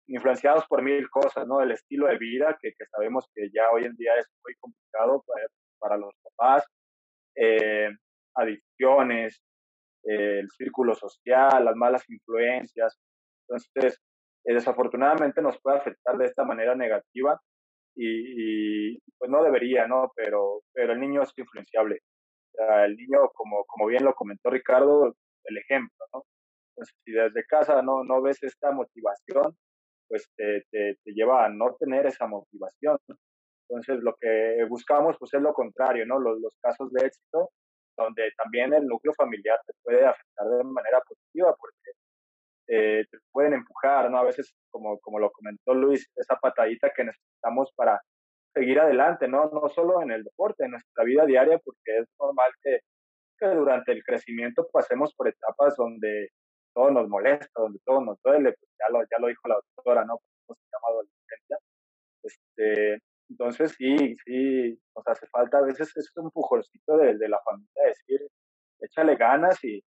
influenciados por mil cosas, ¿no? El estilo de vida, que, que sabemos que ya hoy en día es muy complicado para, para los papás, eh, adicciones, el círculo social, las malas influencias. Entonces, eh, desafortunadamente nos puede afectar de esta manera negativa y, pues no debería, ¿no? Pero, pero el niño es influenciable. el niño, como, como bien lo comentó Ricardo, el ejemplo, ¿no? Entonces, si desde casa no, no ves esta motivación, pues te, te, te lleva a no tener esa motivación. Entonces, lo que buscamos, pues es lo contrario, ¿no? Los, los casos de éxito donde también el núcleo familiar te puede afectar de manera positiva porque eh, te pueden empujar, ¿no? A veces, como, como lo comentó Luis, esa patadita que necesitamos para seguir adelante, ¿no? No solo en el deporte, en nuestra vida diaria, porque es normal que, que durante el crecimiento pasemos por etapas donde todo nos molesta, donde todo nos duele, pues ya lo, ya lo dijo la doctora, ¿no? se llama adolescencia. Este, entonces, sí, sí, nos hace falta a veces es un pujoncito de, de la familia, decir, échale ganas y,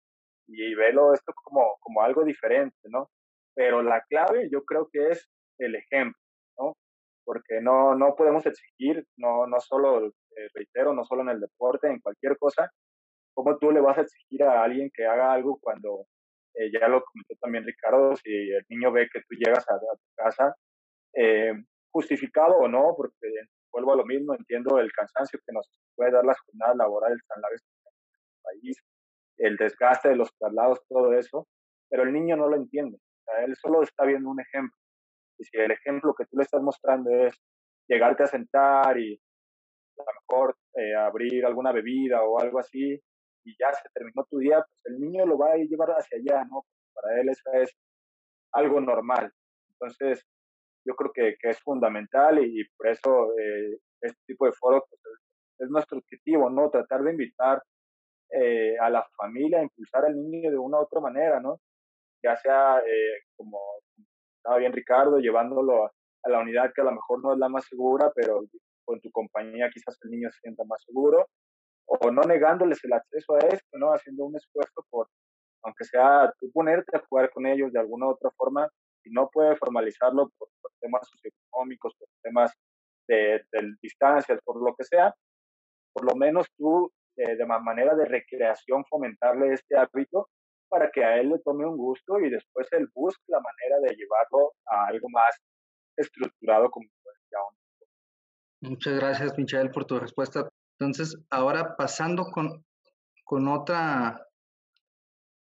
y velo esto como, como algo diferente, ¿no? Pero la clave yo creo que es el ejemplo, ¿no? Porque no, no podemos exigir, no, no solo, eh, reitero, no solo en el deporte, en cualquier cosa, ¿cómo tú le vas a exigir a alguien que haga algo cuando, eh, ya lo comentó también Ricardo, si el niño ve que tú llegas a, tu casa, eh, justificado o no, porque vuelvo a lo mismo, entiendo el cansancio que nos puede dar las jornadas laborales tan largas en el país, el desgaste de los traslados, todo eso, pero el niño no lo entiende. él solo está viendo un ejemplo. Y si el ejemplo que tú le estás mostrando es llegarte a sentar y a lo mejor eh, abrir alguna bebida o algo así, y ya se terminó tu día, pues el niño lo va a llevar hacia allá, ¿no? Para él eso es algo normal. Entonces, yo creo que, que es fundamental y, por eso eh, este tipo de foros pues, es, nuestro objetivo, ¿no? Tratar de invitar eh, a la familia a impulsar al niño de una u otra manera, ¿no? Ya sea, eh, como estaba bien Ricardo, llevándolo a, la unidad que a lo mejor no es la más segura, pero con tu compañía quizás el niño se sienta más seguro, o no negándoles el acceso a esto, ¿no? Haciendo un esfuerzo por, aunque sea tú ponerte a jugar con ellos de alguna u otra forma, y no puede formalizarlo por, temas socioeconómicos, por temas de, de, distancias, por lo que sea, por lo menos tú eh, de manera de recreación fomentarle este hábito para que a él le tome un gusto y después él busque la manera de llevarlo a algo más estructurado como Muchas gracias, Michael, por tu respuesta. Entonces, ahora pasando con, con otra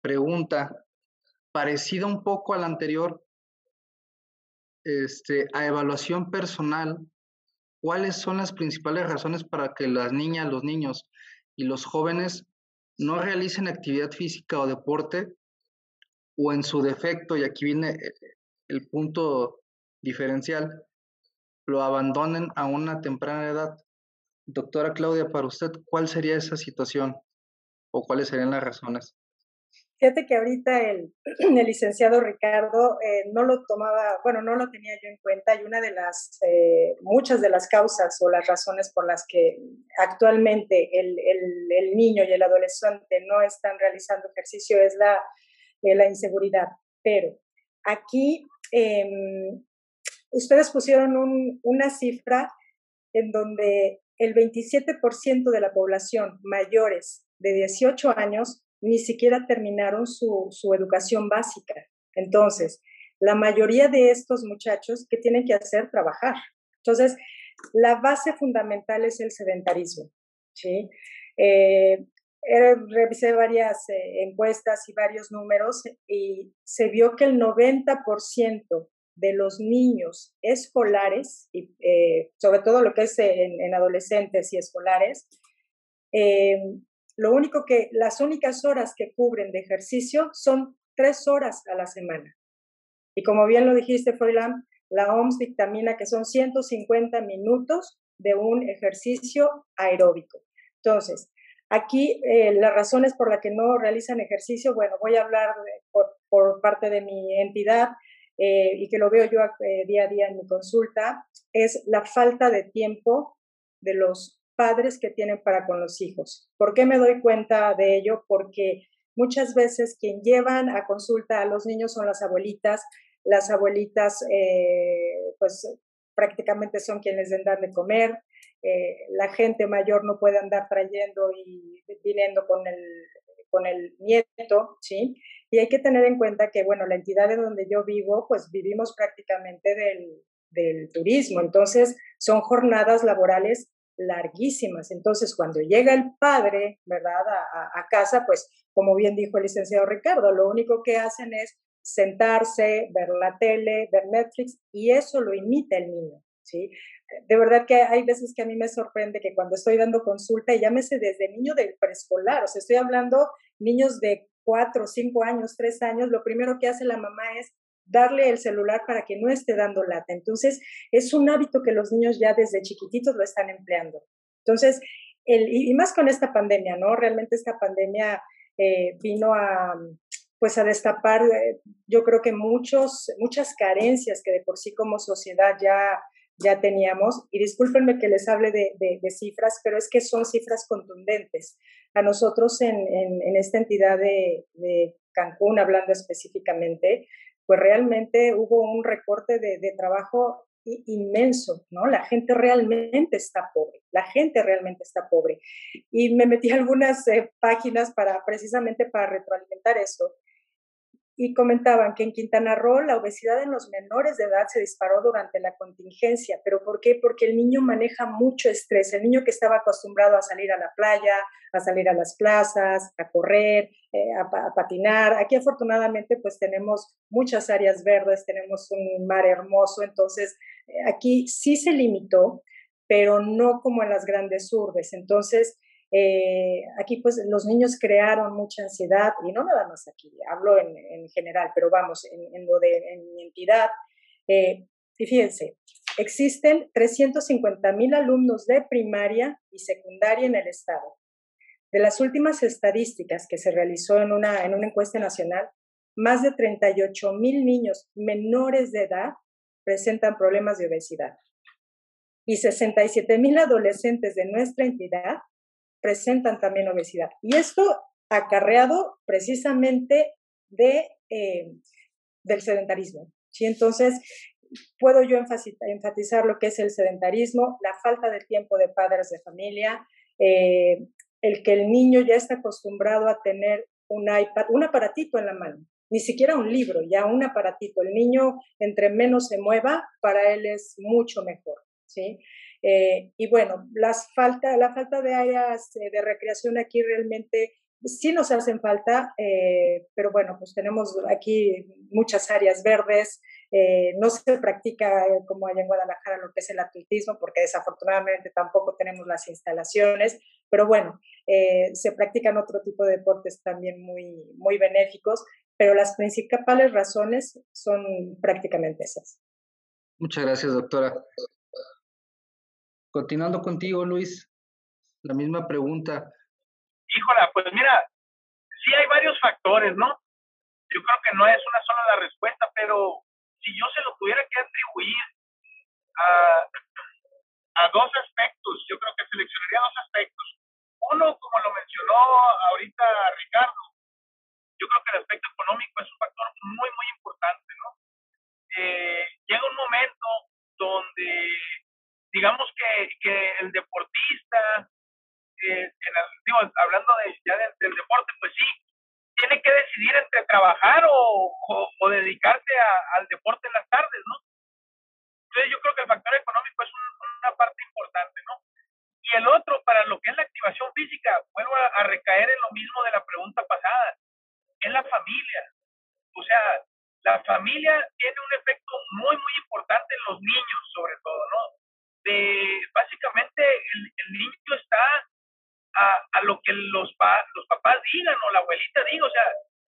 pregunta parecida un poco a la anterior, este, a evaluación personal, ¿cuáles son las principales razones para que las niñas, los niños y los jóvenes no realicen actividad física o deporte o en su defecto, y aquí viene eh, el punto diferencial, lo abandonen a una temprana edad? Doctora Claudia, para usted, ¿cuál sería esa situación o cuáles serían las razones? Fíjate que ahorita el, licenciado Ricardo eh, no lo tomaba, bueno, no lo tenía yo en cuenta y una de las, eh, muchas de las causas o las razones por las que actualmente el, el, niño y el adolescente no están realizando ejercicio es la, eh, la inseguridad. Pero aquí em, ustedes pusieron un, una cifra en donde el 27% de la población mayores de 18 años ni siquiera terminaron su, su educación básica. Entonces, la mayoría de estos muchachos, ¿qué tienen que hacer? Trabajar. Entonces, la base fundamental es el sedentarismo. ¿sí? Eh, revisé varias eh, encuestas y varios números y se vio que el 90% de los niños escolares, y, eh, sobre todo lo que es en, en adolescentes y escolares, eh, lo único que, las únicas horas que cubren de ejercicio son tres horas a la semana. Y como bien lo dijiste, Froilán, la OMS dictamina que son 150 minutos de un ejercicio aeróbico. Entonces, aquí eh, las razones por las que no realizan ejercicio, bueno, voy a hablar por, por, parte de mi entidad eh, y que lo veo yo eh, día a día en mi consulta, es la falta de tiempo de los padres que tienen para con los hijos. ¿Por qué me doy cuenta de ello? Porque muchas veces quien llevan a consulta a los niños son las abuelitas. Las abuelitas, eh, pues prácticamente son quienes les dan de comer. Eh, la gente mayor no puede andar trayendo y viniendo con el, con el nieto, ¿sí? Y hay que tener en cuenta que, bueno, la entidad de donde yo vivo, pues vivimos prácticamente del, del turismo. Entonces, son jornadas laborales larguísimas. Entonces, cuando llega el padre, ¿verdad?, a, casa, pues, como bien dijo el licenciado Ricardo, lo único que hacen es sentarse, ver la tele, ver Netflix, y eso lo imita el niño, ¿sí? De verdad que hay veces que a mí me sorprende que cuando estoy dando consulta, y llámese desde niño del preescolar, o sea, estoy hablando niños de cuatro, cinco años, tres años, lo primero que hace la mamá es darle el celular para que no esté dando lata. Entonces, es un hábito que los niños ya desde chiquititos lo están empleando. Entonces, el, y más con esta pandemia, ¿no? Realmente esta pandemia eh, vino a, pues a destapar, eh, yo creo que muchos, muchas carencias que de por sí como sociedad ya, ya teníamos. Y discúlpenme que les hable de, cifras, pero es que son cifras contundentes. a nosotros en, en, esta entidad de, Cancún, hablando específicamente, pues realmente hubo un recorte de, trabajo inmenso, ¿no? La gente realmente está pobre, la gente realmente está pobre. Y me metí algunas eh, páginas para precisamente para retroalimentar eso y comentaban que en Quintana Roo la obesidad en los menores de edad se disparó durante la contingencia. ¿Pero por qué? Porque el niño maneja mucho estrés. El niño que estaba acostumbrado a salir a la playa, a salir a las plazas, a correr, eh, a, patinar. Aquí afortunadamente pues tenemos muchas áreas verdes, tenemos un mar hermoso. Entonces eh, aquí sí se limitó, pero no como en las grandes urbes. Entonces eh, aquí pues los niños crearon mucha ansiedad y no nada más aquí, hablo en, en general, pero vamos, en, lo de en mi entidad. Eh, y fíjense, existen 350 mil alumnos de primaria y secundaria en el estado. De las últimas estadísticas que se realizó en una, en una encuesta nacional, más de 38 mil niños menores de edad presentan problemas de obesidad y 67 mil adolescentes de nuestra entidad presentan también obesidad. Y esto acarreado precisamente de, eh, del sedentarismo. ¿sí? Entonces, puedo yo enfatizar lo que es el sedentarismo, la falta de tiempo de padres de familia, eh, el que el niño ya está acostumbrado a tener un iPad, un aparatito en la mano, ni siquiera un libro, ya un aparatito. El niño, entre menos se mueva, para él es mucho mejor. ¿sí? Eh, y bueno, las falta, la falta de áreas eh, de recreación aquí realmente sí nos hacen falta, eh, pero bueno, pues tenemos aquí muchas áreas verdes, no se practica como allá en Guadalajara lo que es el atletismo, porque desafortunadamente tampoco tenemos las instalaciones, pero bueno, se practican otro tipo de deportes también muy, muy benéficos, pero las principales razones son prácticamente esas. Muchas gracias, doctora. Continuando contigo, Luis, la misma pregunta. Híjola, pues mira, sí hay varios factores, ¿no? Yo creo que no es una sola la respuesta, pero si yo se lo tuviera que atribuir a, a dos aspectos, yo creo que seleccionaría dos aspectos. Uno, como lo mencionó ahorita Ricardo, yo creo que el aspecto económico es un factor muy, muy importante, ¿no? Eh, llega un momento donde digamos que, que el deportista, eh, digo, hablando de, ya del, deporte, pues sí, tiene que decidir entre trabajar o, o, dedicarse al deporte en las tardes, ¿no? Entonces yo creo que el factor económico es una parte importante, ¿no? Y el otro, para lo que es la activación física, vuelvo a, a recaer en lo mismo de la pregunta pasada, es la familia. O sea, la familia tiene un efecto muy, muy importante en los niños, sobre todo, ¿no? Básicamente el, niño está a, a, lo que los, los papás digan o la abuelita diga, o sea,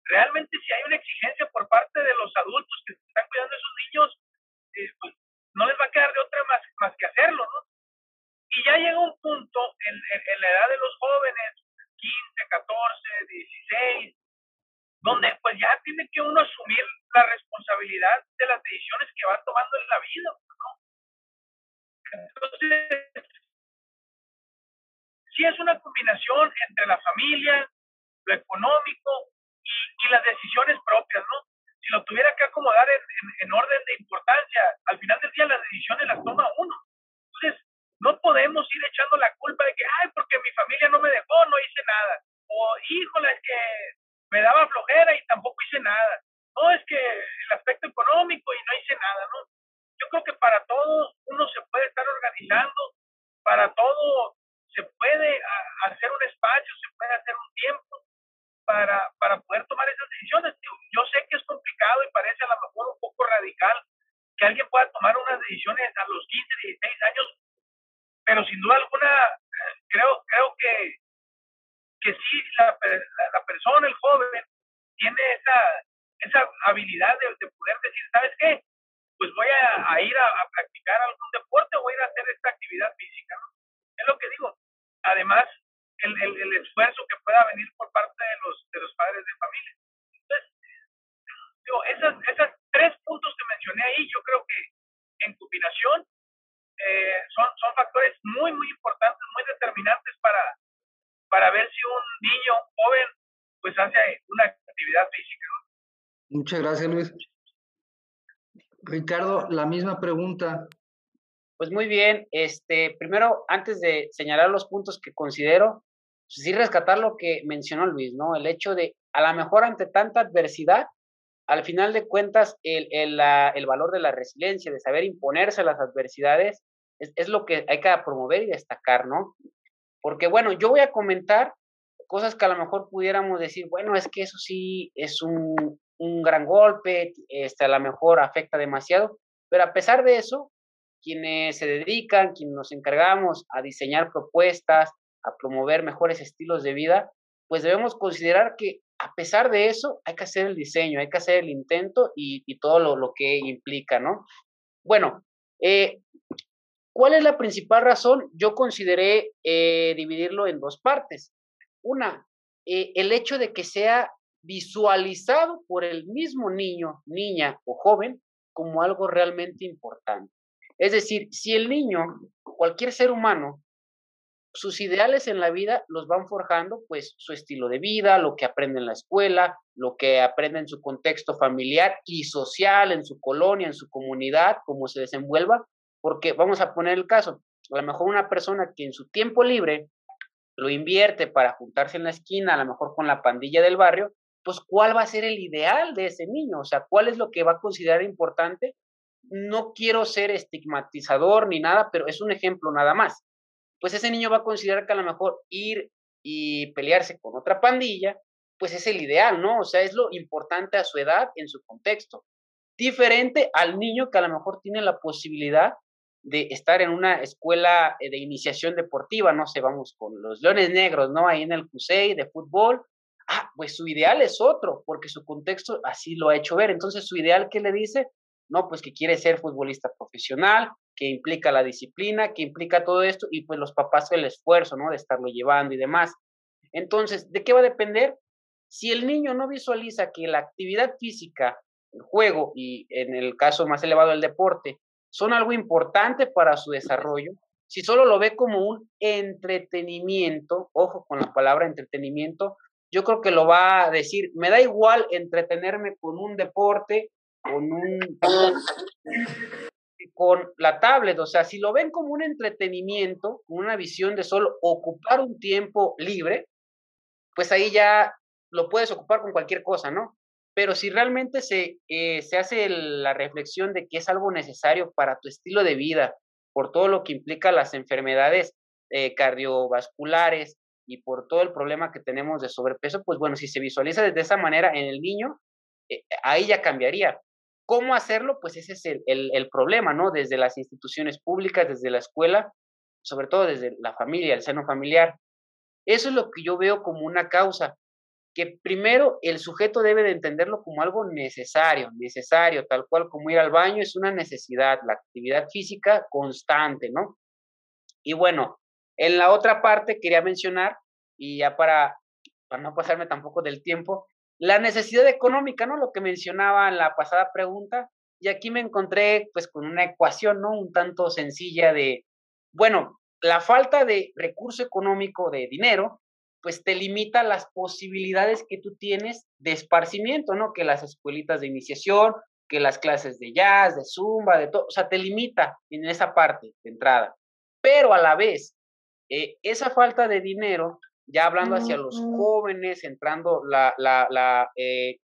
realmente si hay una exigencia por parte de los adultos que están cuidando a esos niños, eh, pues no les va a quedar de otra más, más que hacerlo, ¿no? Y ya llega un punto en, en, la edad de los jóvenes, 15, 14, 16, donde pues ya tiene que uno asumir la responsabilidad de las decisiones que va tomando en la vida. Entonces, si es una combinación entre la familia, lo económico y, las decisiones propias, ¿no? Si lo tuviera que acomodar en, orden de importancia, al final del día las decisiones las toma uno. Entonces, no podemos ir echando la culpa de que, ay, porque mi familia no me dejó, no hice nada. O, híjole, es que me daba flojera y tampoco hice nada. No, es que el aspecto económico y no hice nada, ¿no? Yo creo que para todo uno se puede estar organizando, para todo se puede hacer un espacio, se puede hacer un tiempo para, para poder tomar esas decisiones. Yo sé que es complicado y parece a lo mejor un poco radical que alguien pueda tomar unas decisiones a los 15, 16 años, pero sin duda alguna creo, creo que, que sí, la, la, persona, el joven, tiene esa, esa habilidad de, de poder decir, ¿sabes qué? pues voy a, ir a, practicar algún deporte, voy a ir a hacer esta actividad física. ¿no? Es lo que digo. Además, el, el, esfuerzo que pueda venir por parte de los, de los padres de familia. Entonces, digo, esas, esas tres puntos que mencioné ahí, yo creo que en combinación eh, son, son factores muy, muy importantes, muy determinantes para, para ver si un niño joven pues hace una actividad física. ¿no? Muchas gracias, Luis. Ricardo, la misma pregunta. Pues muy bien, este, primero, antes de señalar los puntos que considero, pues sí rescatar lo que mencionó Luis, ¿no? El hecho de, a lo mejor ante tanta adversidad, al final de cuentas, el, el, el valor de la resiliencia, de saber imponerse a las adversidades, es, es, lo que hay que promover y destacar, ¿no? Porque, bueno, yo voy a comentar cosas que a lo mejor pudiéramos decir, bueno, es que eso sí es un, un gran golpe, este, a lo mejor afecta demasiado, pero a pesar de eso, quienes se dedican, quienes nos encargamos a diseñar propuestas, a promover mejores estilos de vida, pues debemos considerar que a pesar de eso hay que hacer el diseño, hay que hacer el intento y, y todo lo, lo, que implica, ¿no? Bueno, eh, ¿cuál es la principal razón? Yo consideré eh, dividirlo en dos partes. Una, eh, el hecho de que sea visualizado por el mismo niño, niña o joven como algo realmente importante. Es decir, si el niño, cualquier ser humano, sus ideales en la vida los van forjando, pues su estilo de vida, lo que aprende en la escuela, lo que aprende en su contexto familiar y social, en su colonia, en su comunidad, cómo se desenvuelva, porque vamos a poner el caso, a lo mejor una persona que en su tiempo libre lo invierte para juntarse en la esquina, a lo mejor con la pandilla del barrio, pues cuál va a ser el ideal de ese niño, o sea, cuál es lo que va a considerar importante. No quiero ser estigmatizador ni nada, pero es un ejemplo nada más. Pues ese niño va a considerar que a lo mejor ir y pelearse con otra pandilla, pues es el ideal, ¿no? O sea, es lo importante a su edad, en su contexto. Diferente al niño que a lo mejor tiene la posibilidad de estar en una escuela eh, de iniciación deportiva, no sé, vamos con los Leones Negros, ¿no? Ahí en el CUSEI de fútbol. Ah, pues su ideal es otro, porque su contexto así lo ha hecho ver. Entonces, su ideal, ¿qué le dice? No, pues que quiere ser futbolista profesional, que implica la disciplina, que implica todo esto, y pues los papás el esfuerzo, ¿no? De estarlo llevando y demás. Entonces, ¿de qué va a depender? Si el niño no visualiza que la actividad física, el juego y en el caso más elevado el deporte, son algo importante para su desarrollo, si solo lo ve como un entretenimiento, ojo con la palabra entretenimiento, yo creo que lo va a decir, me da igual entretenerme con un deporte, con un con la tablet, o sea, si lo ven como un entretenimiento, una visión de solo ocupar un tiempo libre, pues ahí ya lo puedes ocupar con cualquier cosa, ¿no? Pero si realmente se, eh, se hace la reflexión de que es algo necesario para tu estilo de vida, por todo lo que implica las enfermedades eh, cardiovasculares y por todo el problema que tenemos de sobrepeso, pues bueno, si se visualiza de esa manera en el niño, eh, ahí ya cambiaría. ¿Cómo hacerlo? Pues ese es el, el, el, problema, ¿no? Desde las instituciones públicas, desde la escuela, sobre todo desde la familia, el seno familiar. Eso es lo que yo veo como una causa que primero el sujeto debe de entenderlo como algo necesario, necesario, tal cual como ir al baño es una necesidad, la actividad física constante, ¿no? Y bueno, en la otra parte quería mencionar, y ya para, para no pasarme tampoco del tiempo, la necesidad económica, ¿no? Lo que mencionaba en la pasada pregunta, y aquí me encontré pues con una ecuación, ¿no? Un tanto sencilla de, bueno, la falta de recurso económico, de dinero, pues te limita las posibilidades que tú tienes de esparcimiento, ¿no? Que las escuelitas de iniciación, que las clases de jazz, de zumba, de todo, o sea, te limita en esa parte de entrada. Pero a la vez, eh, esa falta de dinero, ya hablando hacia los jóvenes, entrando la, la, la, eh,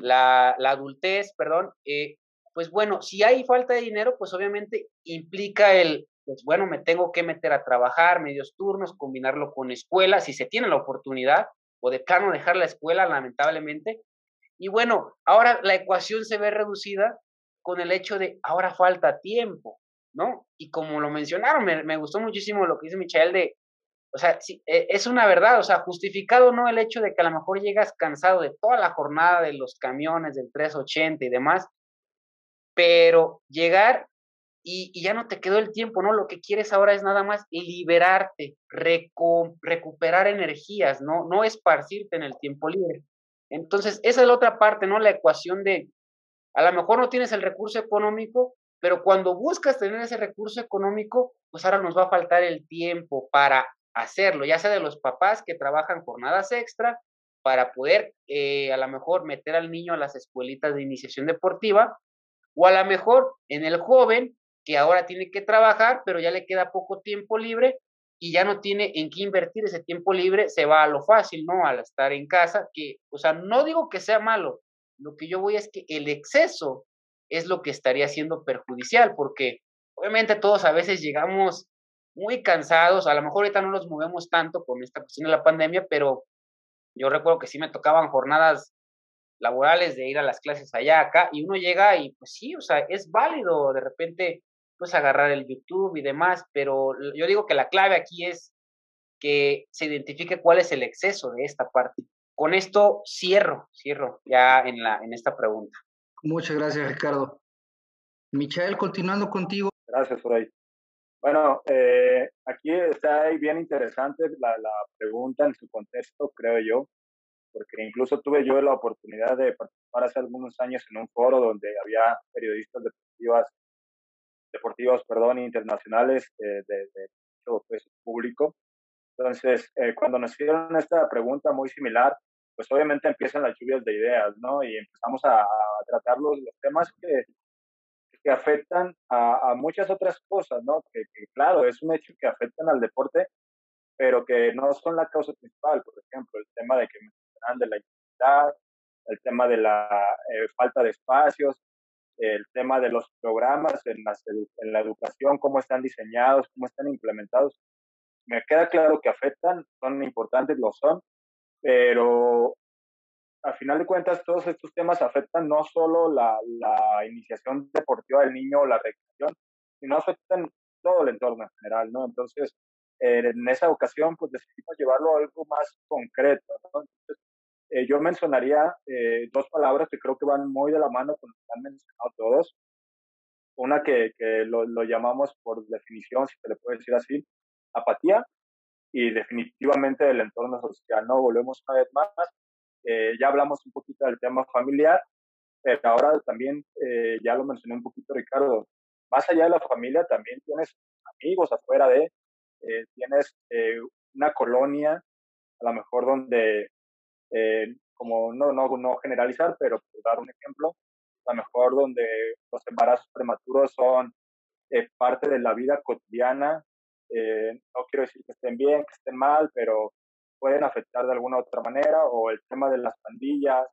la, la adultez, perdón, eh, pues bueno, si hay falta de dinero, pues obviamente implica el, pues bueno, me tengo que meter a trabajar medios turnos, combinarlo con escuela, si se tiene la oportunidad, o de plano dejar la escuela, lamentablemente. Y bueno, ahora la ecuación se ve reducida con el hecho de ahora falta tiempo, ¿no? Y como lo mencionaron, me, me gustó muchísimo lo que dice Michael de, o sea, e, es una verdad, o sea, justificado no el hecho de que a lo mejor llegas cansado de toda la jornada de los camiones del 380 y demás, pero llegar y, y, ya no te quedó el tiempo, ¿no? Lo que quieres ahora es nada más liberarte, recu recuperar energías, ¿no? No esparcirte en el tiempo libre. Entonces, esa es la otra parte, ¿no? La ecuación de, a lo mejor no tienes el recurso económico, pero cuando buscas tener ese recurso económico, pues ahora nos va a faltar el tiempo para hacerlo, ya sea de los papás que trabajan jornadas extra para poder eh, a lo mejor meter al niño a las escuelitas de iniciación deportiva, o a lo mejor en el joven que ahora tiene que trabajar, pero ya le queda poco tiempo libre y ya no tiene en qué invertir ese tiempo libre, se va a lo fácil, ¿no? Al estar en casa, que, o sea, no digo que sea malo, lo que yo voy es que el exceso es lo que estaría siendo perjudicial, porque obviamente todos a veces llegamos muy cansados, a lo mejor ahorita no nos movemos tanto con esta cuestión de la pandemia, pero yo recuerdo que sí me tocaban jornadas laborales de ir a las clases allá, acá, y uno llega y pues sí, o sea, es válido de repente pues agarrar el YouTube y demás, pero yo digo que la clave aquí es que se identifique cuál es el exceso de esta parte. Con esto cierro, cierro ya en, la, en esta pregunta. Muchas gracias, Ricardo. Michael, continuando contigo. Gracias, Fray. Bueno, eh, aquí está bien interesante la, la, pregunta en su contexto, creo yo, porque incluso tuve yo la oportunidad de participar hace algunos años en un foro donde había periodistas deportivas, deportivos perdón, internacionales eh, de, de, pues, público. Entonces, eh, cuando nos hicieron esta pregunta muy similar, pues obviamente empiezan las lluvias de ideas, ¿no? Y empezamos a, tratar los, temas que, que afectan a, muchas otras cosas, ¿no? Que, claro, es un hecho que afectan al deporte, pero que no son la causa principal. Por ejemplo, el tema de que mencionan de la identidad, el tema de la eh, falta de espacios, el tema de los programas en la educación, cómo están diseñados, cómo están implementados. Me queda claro que afectan, son importantes, lo son, pero al final de cuentas, todos estos temas afectan no solo la, la iniciación deportiva del niño o la recreación, sino afectan todo el entorno en general, ¿no? Entonces, eh, en esa ocasión, pues decidimos llevarlo a algo más concreto, ¿no? Entonces, eh, yo mencionaría eh, dos palabras que creo que van muy de la mano con lo que han mencionado todos. Una que, que lo, lo llamamos por definición, si se le puede decir así, apatía, y definitivamente del entorno social, ¿no? Volvemos una vez más eh, ya hablamos un poquito del tema familiar, pero ahora también, eh, ya lo mencioné un poquito Ricardo, más allá de la familia también tienes amigos afuera de, eh, tienes una colonia, a lo mejor donde, como no, no, no generalizar, pero por dar un ejemplo, a lo mejor donde los embarazos prematuros son parte de la vida cotidiana, no quiero decir que estén bien, que estén mal, pero pueden afectar de alguna otra manera, o el tema de las pandillas,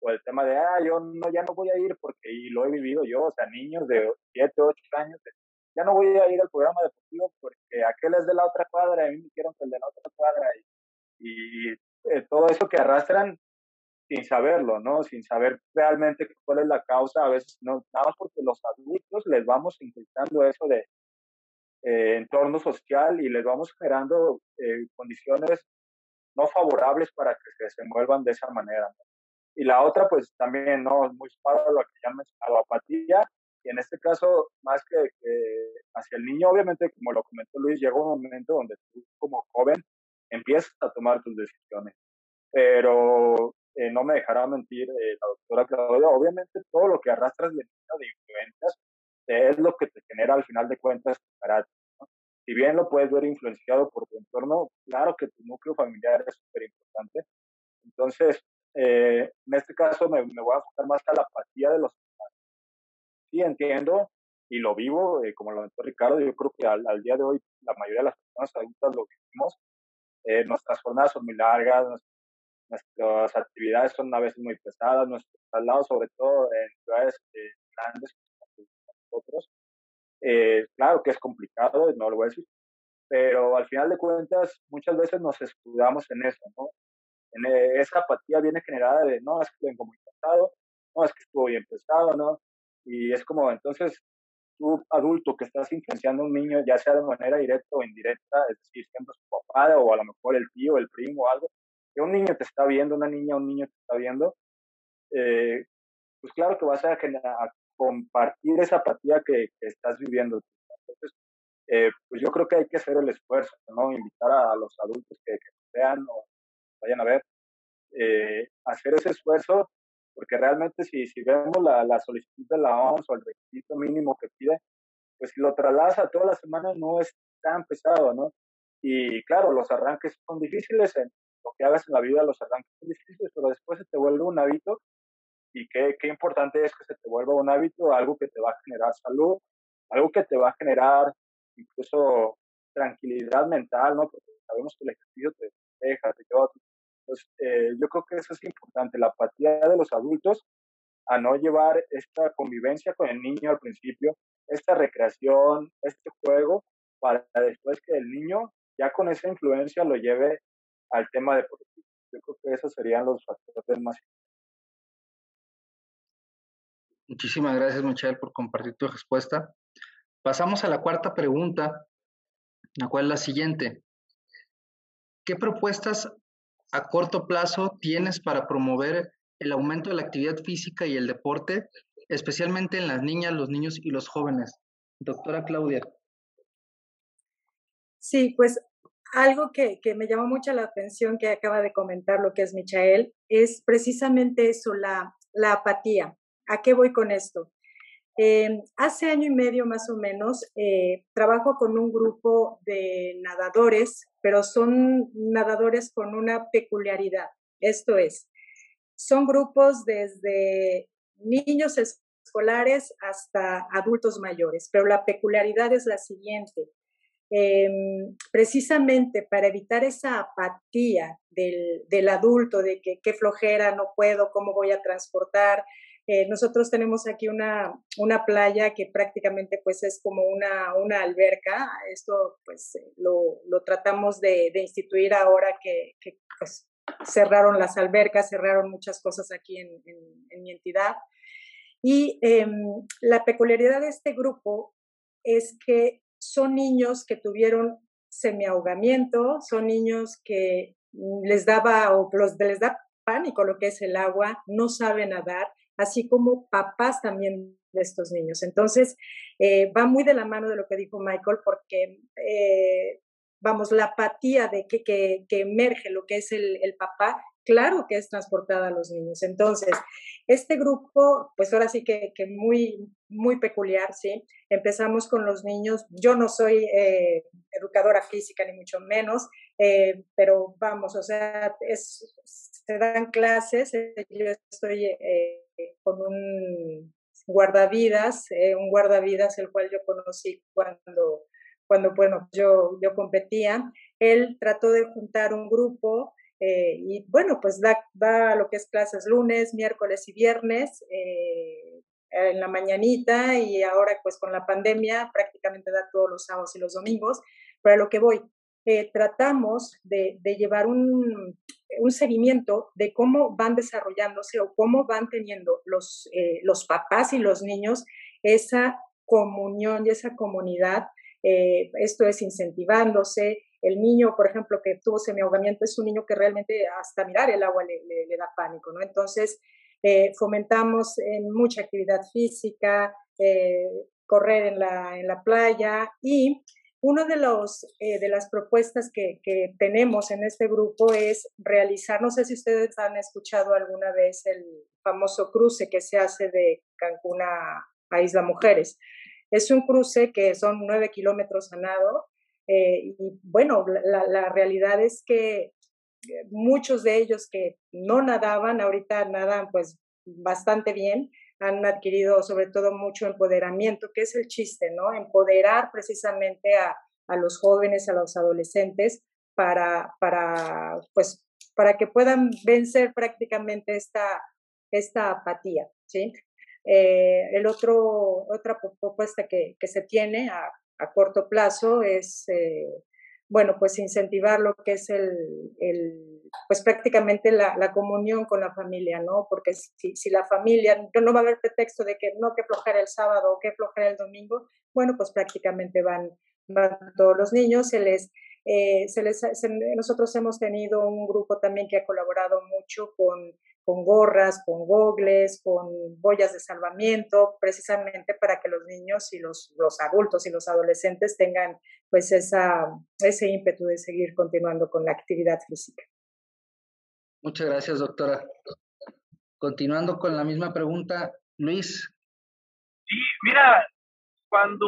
o el tema de, ah, yo no, ya no voy a ir porque, y lo he vivido yo, o sea, niños de 7, 8 años, ya no voy a ir al programa deportivo porque aquel es de la otra cuadra, a mí me dijeron que el de la otra cuadra, y, y eh, todo eso que arrastran sin saberlo, ¿no? Sin saber realmente cuál es la causa, a veces no, nada más porque los adultos les vamos inculcando eso de eh, entorno social y les vamos generando eh, condiciones no favorables para que se desenvuelvan de esa manera. Y la otra, pues también, ¿no? Muy suave lo que ya han apatía. Y en este caso, más que, hacia el niño, obviamente, como lo comentó Luis, llega un momento donde tú como joven empiezas a tomar tus decisiones. Pero eh, no me dejará mentir eh, la doctora Claudia, obviamente todo lo que arrastras de de influencias es lo que te genera al final de cuentas tu carácter si bien lo puedes ver influenciado por tu entorno, claro que tu núcleo familiar es súper importante. Entonces, eh, en este caso me, me, voy a enfocar más a la apatía de los padres. Sí, entiendo y lo vivo, eh, como lo comentó Ricardo, yo creo que al, al, día de hoy la mayoría de las personas adultas lo vivimos. Eh, nuestras jornadas son muy largas, nuestras actividades son a veces muy pesadas, nuestros traslados, sobre todo en ciudades eh, grandes nosotros, eh, claro que es complicado, no lo voy a decir, pero al final de cuentas muchas veces nos escudamos en eso, ¿no? Eh, esa apatía viene generada de, no, es que vengo muy cansado, no, es que estuvo bien pesado, ¿no? Y es como, entonces, tú adulto que estás influenciando a un niño, ya sea de manera directa o indirecta, es decir, siendo su papá o a lo mejor el tío, el primo algo, que un niño te está viendo, una niña, un niño te está viendo, eh, pues claro que vas a, generar, compartir esa apatía que, estás viviendo. Entonces, eh, pues yo creo que hay que hacer el esfuerzo, ¿no? Invitar a, los adultos que, que vean o vayan a ver, eh, hacer ese esfuerzo, porque realmente si, vemos la, la solicitud de la OMS o el requisito mínimo que pide, pues si lo trasladas a todas las semanas no es tan pesado, ¿no? Y claro, los arranques son difíciles, lo que hagas en la vida, los arranques son difíciles, pero después se te vuelve un hábito y qué, qué importante es que se te vuelva un hábito, algo que te va a generar salud, algo que te va a generar incluso tranquilidad mental, ¿no? Porque sabemos que el ejercicio te deja, te lleva. Pues, eh, yo creo que eso es importante, la apatía de los adultos a no llevar esta convivencia con el niño al principio, esta recreación, este juego, para después que el niño ya con esa influencia lo lleve al tema deportivo. Yo creo que esos serían los factores más Muchísimas gracias, Michelle, por compartir tu respuesta. Pasamos a la cuarta pregunta, la cual es la siguiente. ¿Qué propuestas a corto plazo tienes para promover el aumento de la actividad física y el deporte, especialmente en las niñas, los niños y los jóvenes? Doctora Claudia. Sí, pues algo que, me llamó mucho la atención que acaba de comentar lo que es Michael es precisamente eso, la, la apatía. ¿A qué voy con esto? Eh, hace año y medio más o menos eh, trabajo con un grupo de nadadores, pero son nadadores con una peculiaridad. Esto es, son grupos desde niños escolares hasta adultos mayores, pero la peculiaridad es la siguiente. Em, precisamente para evitar esa apatía del, del adulto, de que qué flojera, no puedo, cómo voy a transportar, eh, nosotros tenemos aquí una, una, playa que prácticamente pues es como una, una alberca. Esto pues eh, lo, lo tratamos de, de, instituir ahora que, que pues, cerraron las albercas, cerraron muchas cosas aquí en, en, mi entidad. Y eh, la peculiaridad de este grupo es que son niños que tuvieron semiahogamiento, son niños que les daba o los, les da pánico lo que es el agua, no saben nadar así como papás también de estos niños. Entonces, eh, va muy de la mano de lo que dijo Michael, porque, eh, vamos, la apatía de que, que, emerge lo que es el, el, papá, claro que es transportada a los niños. Entonces, este grupo, pues ahora sí que, que muy, muy peculiar, ¿sí? Empezamos con los niños. Yo no soy eh, educadora física, ni mucho menos, pero vamos, o sea, se dan clases. Yo estoy con un guardavidas, eh, un guardavidas el cual yo conocí cuando, cuando bueno, yo, yo competía. Él trató de juntar un grupo eh, y bueno, pues da, da, lo que es clases lunes, miércoles y viernes eh, en la mañanita y ahora pues con la pandemia prácticamente da todos los sábados y los domingos. Pero a lo que voy, tratamos de llevar un, un seguimiento de cómo van desarrollándose o cómo van teniendo los, eh, los papás y los niños esa comunión y esa comunidad. Eh, esto es incentivándose. El niño, por ejemplo, que tuvo semiahogamiento es un niño que realmente hasta mirar el agua le, le, da pánico, ¿no? Entonces, eh, fomentamos en mucha actividad física, correr en la, en la playa y una de, los, eh, de las propuestas que, tenemos en este grupo es realizar, no sé si ustedes han escuchado alguna vez el famoso cruce que se hace de Cancún a, Isla Mujeres. Es un cruce que son nueve kilómetros a nado eh, y bueno, la, la, realidad es que muchos de ellos que no nadaban, ahorita nadan pues bastante bien, han adquirido sobre todo mucho empoderamiento, que es el chiste, ¿no? Empoderar precisamente a, a los jóvenes, a los adolescentes, para, para, pues, para que puedan vencer prácticamente esta, esta apatía, ¿sí? Eh, el otro, otra propuesta que, que se tiene a, a, corto plazo es, eh, bueno, pues incentivar lo que es el, el pues prácticamente la, comunión con la familia, ¿no? Porque si, si, la familia, no va a haber pretexto de que no que flojera el sábado o que flojera el domingo, bueno, pues prácticamente van, van todos los niños, se les, eh, se les nosotros hemos tenido un grupo también que ha colaborado mucho con, con gorras, con gogles, con boyas de salvamiento, precisamente para que los niños y los, los adultos y los adolescentes tengan pues esa, ese ímpetu de seguir continuando con la actividad física. Muchas gracias, doctora. Continuando con la misma pregunta, Luis. Sí, mira, cuando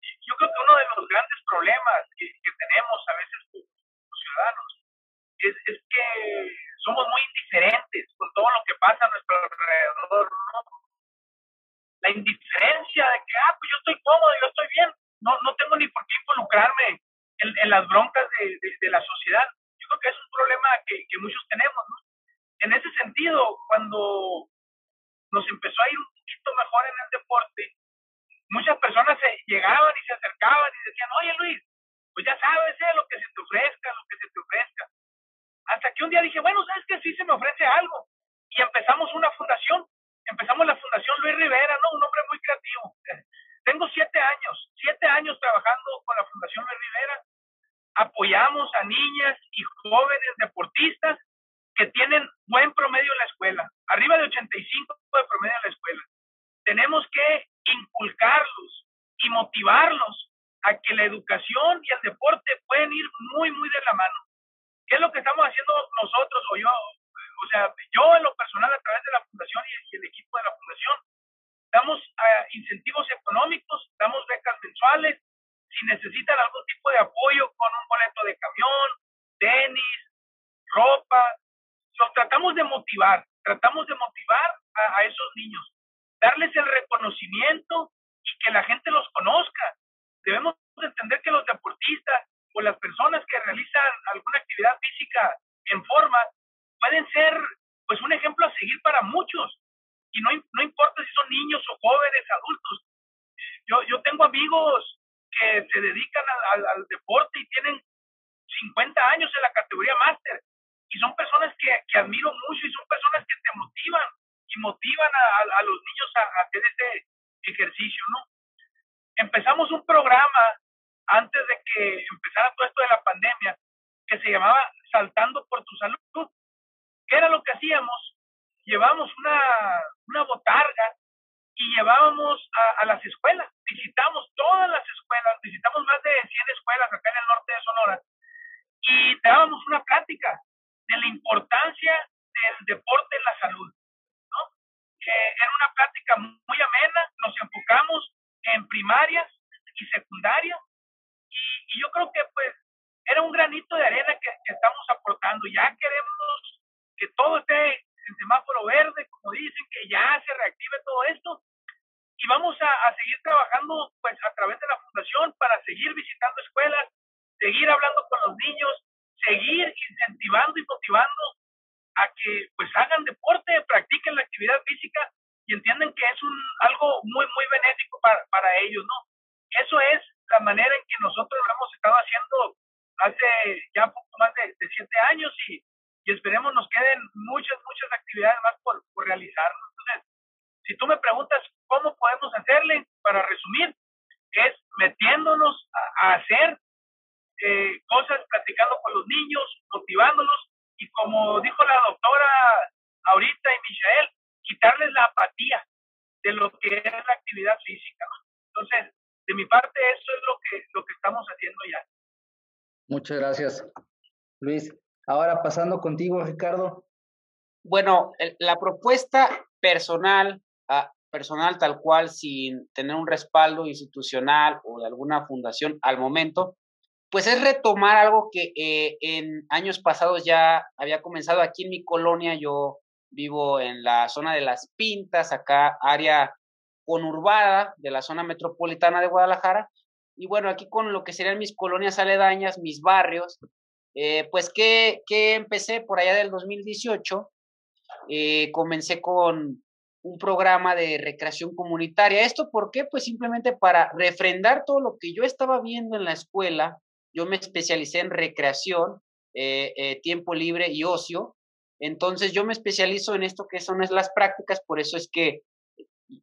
yo creo que uno de los grandes problemas que, tenemos a veces como ciudadanos es, es que somos muy indiferentes con todo lo que pasa a nuestro alrededor. La indiferencia de que, ah, pues yo estoy cómodo, yo estoy bien, no, no tengo ni por qué involucrarme en, en las broncas de, de, de, la sociedad. Yo creo que es un problema que, que muchos tenemos, ¿no? En ese sentido, cuando nos empezó a ir un poquito mejor en el deporte, muchas personas se llegaban y se acercaban y decían, oye Luis, pues ya sabes, eh, lo que se te ofrezca, lo que se te ofrezca. Hasta que un día dije, bueno, ¿sabes que Sí se me ofrece algo. Y empezamos una fundación. Empezamos la Fundación Luis Rivera, ¿no? Un hombre muy creativo. Tengo siete años, siete años trabajando con la Fundación Luis Rivera. Apoyamos a niñas y jóvenes deportistas que tienen buen promedio en la escuela, arriba de 85 de promedio en la escuela. Tenemos que inculcarlos y motivarlos a que la educación y el deporte pueden ir muy, muy de la mano. ¿Qué es lo que estamos haciendo nosotros o yo? O sea, yo en lo personal a través de la fundación y, el equipo de la fundación, damos uh, incentivos económicos, damos becas mensuales, si necesitan algún tipo de apoyo con un boleto de camión, tenis, ropa, los tratamos de motivar, tratamos de motivar a, a esos niños, darles el reconocimiento y que la gente los conozca. Debemos gracias, Luis. Ahora pasando contigo, Ricardo. Bueno, la propuesta personal, uh, personal tal cual, sin tener un respaldo institucional o de alguna fundación al momento, pues es retomar algo que eh, en años pasados ya había comenzado aquí en mi colonia. Yo vivo en la zona de Las Pintas, acá área conurbada de la zona metropolitana de Guadalajara. Y bueno, aquí con lo que serían mis colonias aledañas, mis barrios, eh, pues que, que, empecé por allá del 2018, eh, comencé con un programa de recreación comunitaria. ¿Esto por qué? Pues simplemente para refrendar todo lo que yo estaba viendo en la escuela, yo me especialicé en recreación, eh, eh, tiempo libre y ocio. Entonces yo me especializo en esto que son las prácticas, por eso es que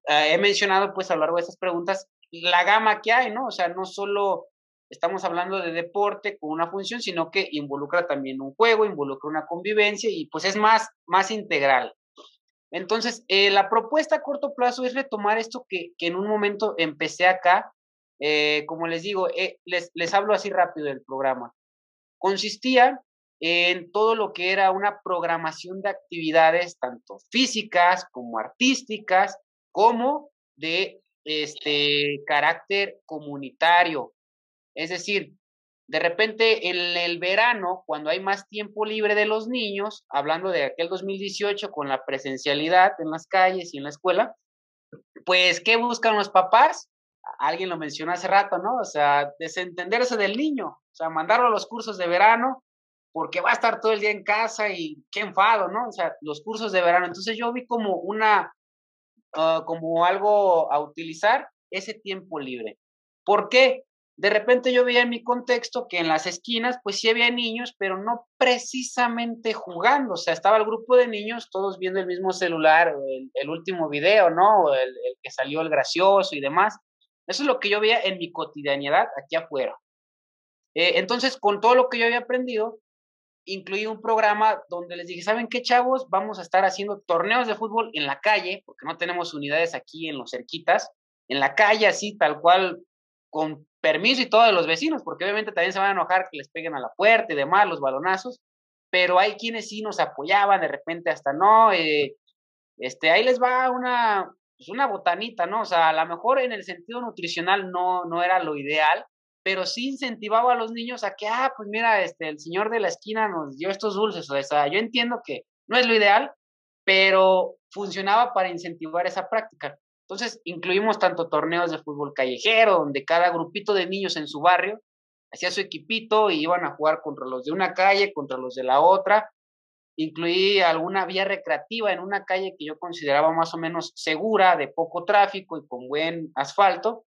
he mencionado pues a lo largo de estas preguntas la gama que hay, ¿no? O sea, no solo estamos hablando de deporte con una función, sino que involucra también un juego, involucra una convivencia y pues es más, más integral. Entonces, eh, la propuesta a corto plazo es retomar esto que, que en un momento empecé acá, eh, como les digo, eh, les, les hablo así rápido del programa. Consistía en todo lo que era una programación de actividades, tanto físicas como artísticas, como de este carácter comunitario. Es decir, de repente en el verano, cuando hay más tiempo libre de los niños, hablando de aquel 2018 con la presencialidad en las calles y en la escuela, pues, ¿qué buscan los papás? Alguien lo mencionó hace rato, ¿no? O sea, desentenderse del niño, o sea, mandarlo a los cursos de verano porque va a estar todo el día en casa y qué enfado, ¿no? O sea, los cursos de verano. Entonces yo vi como una, ah, como algo a utilizar ese tiempo libre. ¿Por qué? De repente yo veía en mi contexto que en las esquinas, pues sí había niños, pero no precisamente jugando. O sea, estaba el grupo de niños todos viendo el mismo celular, el, último video, ¿no? El, que salió el gracioso y demás. Eso es lo que yo veía en mi cotidianidad aquí afuera. Eh, entonces, con todo lo que yo había aprendido, incluí un programa donde les dije, ¿saben qué, chavos? Vamos a estar haciendo torneos de fútbol en la calle, porque no tenemos unidades aquí en los cerquitas, en la calle, así, tal cual, con permiso y todo de los vecinos, porque obviamente también se van a enojar que les peguen a la puerta y demás, los balonazos, pero hay quienes sí nos apoyaban, de repente hasta no, eh, este, ahí les va una, pues una botanita, ¿no? O sea, a lo mejor en el sentido nutricional no, no era lo ideal, pero sí incentivaba a los niños a que, ah, pues mira, este, el señor de la esquina nos dio estos dulces, o sea, yo entiendo que no es lo ideal, pero funcionaba para incentivar esa práctica. Entonces, incluimos tanto torneos de fútbol callejero, donde cada grupito de niños en su barrio hacía su equipito y iban a jugar contra los de una calle, contra los de la otra. Incluí alguna vía recreativa en una calle que yo consideraba más o menos segura, de poco tráfico y con buen asfalto.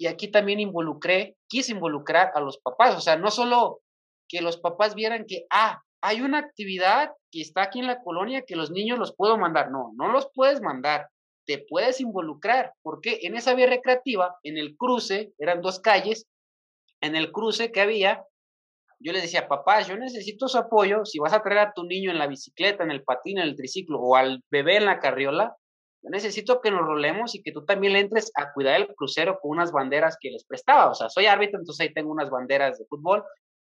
Y aquí también involucré, quise involucrar a los papás, o sea, no solo que los papás vieran que, ah, hay una actividad que está aquí en la colonia que los niños los puedo mandar. No, no los puedes mandar te puedes involucrar, porque en esa vía recreativa, en el cruce, eran dos calles, en el cruce que había, yo les decía, papá, yo necesito su apoyo, si vas a traer a tu niño en la bicicleta, en el patín, en el triciclo, o al bebé en la carriola, yo necesito que nos rolemos y que tú también le entres a cuidar el crucero con unas banderas que les prestaba. O sea, soy árbitro, entonces ahí tengo unas banderas de fútbol.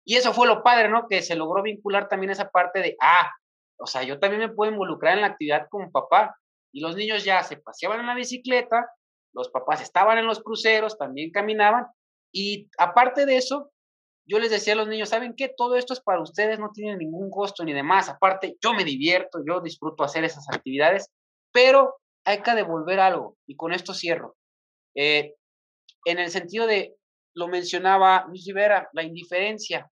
Y eso fue lo padre, ¿no? Que se logró vincular también esa parte de, ah, o sea, yo también me puedo involucrar en la actividad como papá y los niños ya se paseaban en la bicicleta, los papás estaban en los cruceros, también caminaban, y aparte de eso, yo les decía a los niños, ¿saben qué? Todo esto es para ustedes, no tiene ningún costo ni demás, aparte yo me divierto, yo disfruto hacer esas actividades, pero hay que devolver algo, y con esto cierro. Eh, en el sentido de, lo mencionaba Luis Rivera, la indiferencia.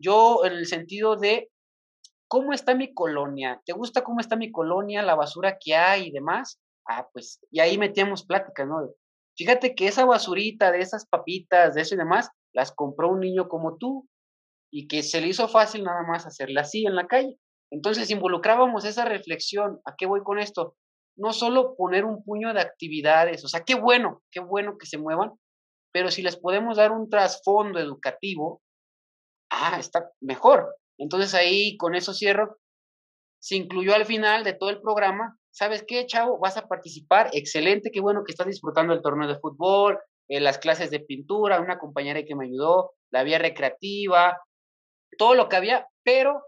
Yo en el sentido de ¿cómo está mi colonia? ¿Te gusta cómo está mi colonia, la basura que hay y demás? Ah, pues, y ahí metíamos pláticas, ¿no? Fíjate que esa basurita de esas papitas, de eso y demás, las compró un niño como tú y que se le hizo fácil nada más hacerla así en la calle. Entonces involucrábamos esa reflexión. ¿A qué voy con esto? No solo poner un puño de actividades, o sea, qué bueno, qué bueno que se muevan, pero si les podemos dar un trasfondo educativo, ah, está mejor. Entonces ahí con eso cierro. Se incluyó al final de todo el programa. ¿Sabes qué, chavo? Vas a participar. Excelente, qué bueno que estás disfrutando el torneo de fútbol, eh, las clases de pintura, una compañera que me ayudó, la vía recreativa, todo lo que había, pero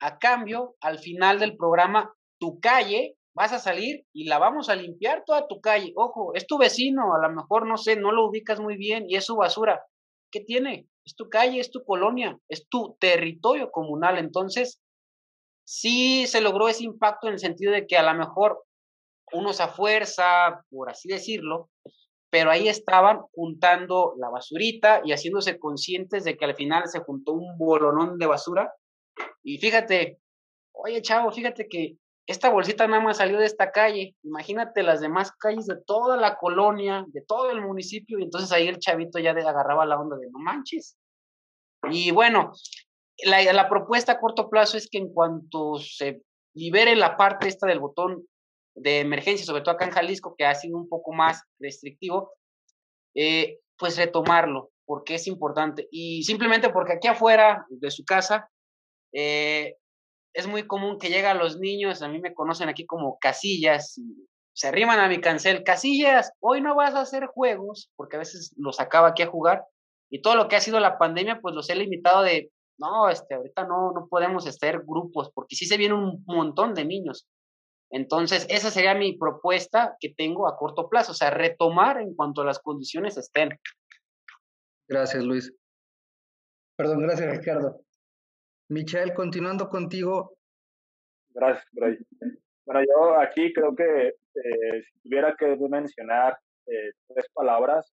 a cambio, al final del programa, tu calle, vas a salir y la vamos a limpiar toda tu calle. Ojo, es tu vecino, a lo mejor no sé, no lo ubicas muy bien y es su basura. ¿Qué tiene? es tu calle, es tu colonia, es tu territorio comunal. Entonces, sí se logró ese impacto en el sentido de que a lo mejor unos a fuerza, por así decirlo, pero ahí estaban juntando la basurita y haciéndose conscientes de que al final se juntó un bolonón de basura. Y fíjate, oye chavo, fíjate que esta bolsita nada más salió de esta calle. Imagínate las demás calles de toda la colonia, de todo el municipio. Y entonces ahí el chavito ya agarraba la onda de no manches. Y bueno, la, la propuesta a corto plazo es que en cuanto se libere la parte esta del botón de emergencia, sobre todo acá en Jalisco, que ha sido un poco más restrictivo, eh, pues retomarlo, porque es importante. Y simplemente porque aquí afuera de su casa, eh, es muy común que llegan los niños, a mí me conocen aquí como casillas, se arriman a mi cancel, casillas, hoy no vas a hacer juegos, porque a veces los acaba aquí a jugar, y todo lo que ha sido la pandemia, pues los he limitado de, no, este, ahorita no, no podemos estar grupos, porque sí se viene un montón de niños. Entonces, esa sería mi propuesta que tengo a corto plazo, o sea, retomar en cuanto a las condiciones estén. Gracias, Luis. Perdón, gracias Ricardo. Michael, continuando contigo. Gracias, Bray. Bueno, yo aquí creo que eh, si tuviera que mencionar eh, tres palabras,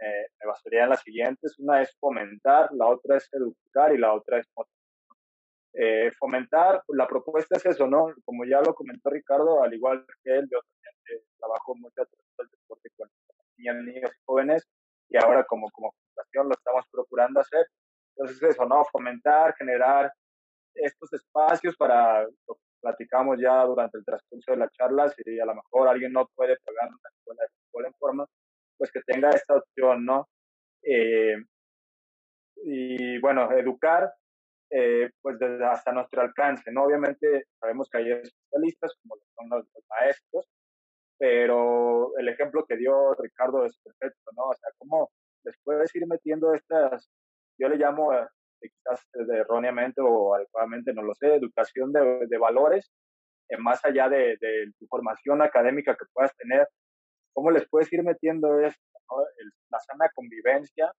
eh, me bastarían las siguientes. Una es fomentar, la otra es educar y la otra es motivar. fomentar, la propuesta es eso, ¿no? Como ya lo comentó Ricardo, al igual que él, yo también trabajo mucho del deporte con niños, niños y jóvenes y ahora como, como fundación lo estamos procurando hacer. Entonces eso, ¿no? Fomentar, generar estos espacios para, lo platicamos ya durante el transcurso de la charla, si a lo mejor alguien no puede pagar una escuela de fútbol en forma, pues que tenga esta opción, ¿no? Eh, y bueno, educar, eh, pues desde hasta nuestro alcance, ¿no? Obviamente sabemos que hay especialistas como son los, maestros, pero el ejemplo que dio Ricardo es perfecto, ¿no? O sea, cómo les puedes ir metiendo estas, yo le llamo eh, quizás erróneamente o adecuadamente, no lo sé, educación de, de valores, eh, más allá de, de, tu formación académica que puedas tener, ¿cómo les puedes ir metiendo esto? la sana convivencia,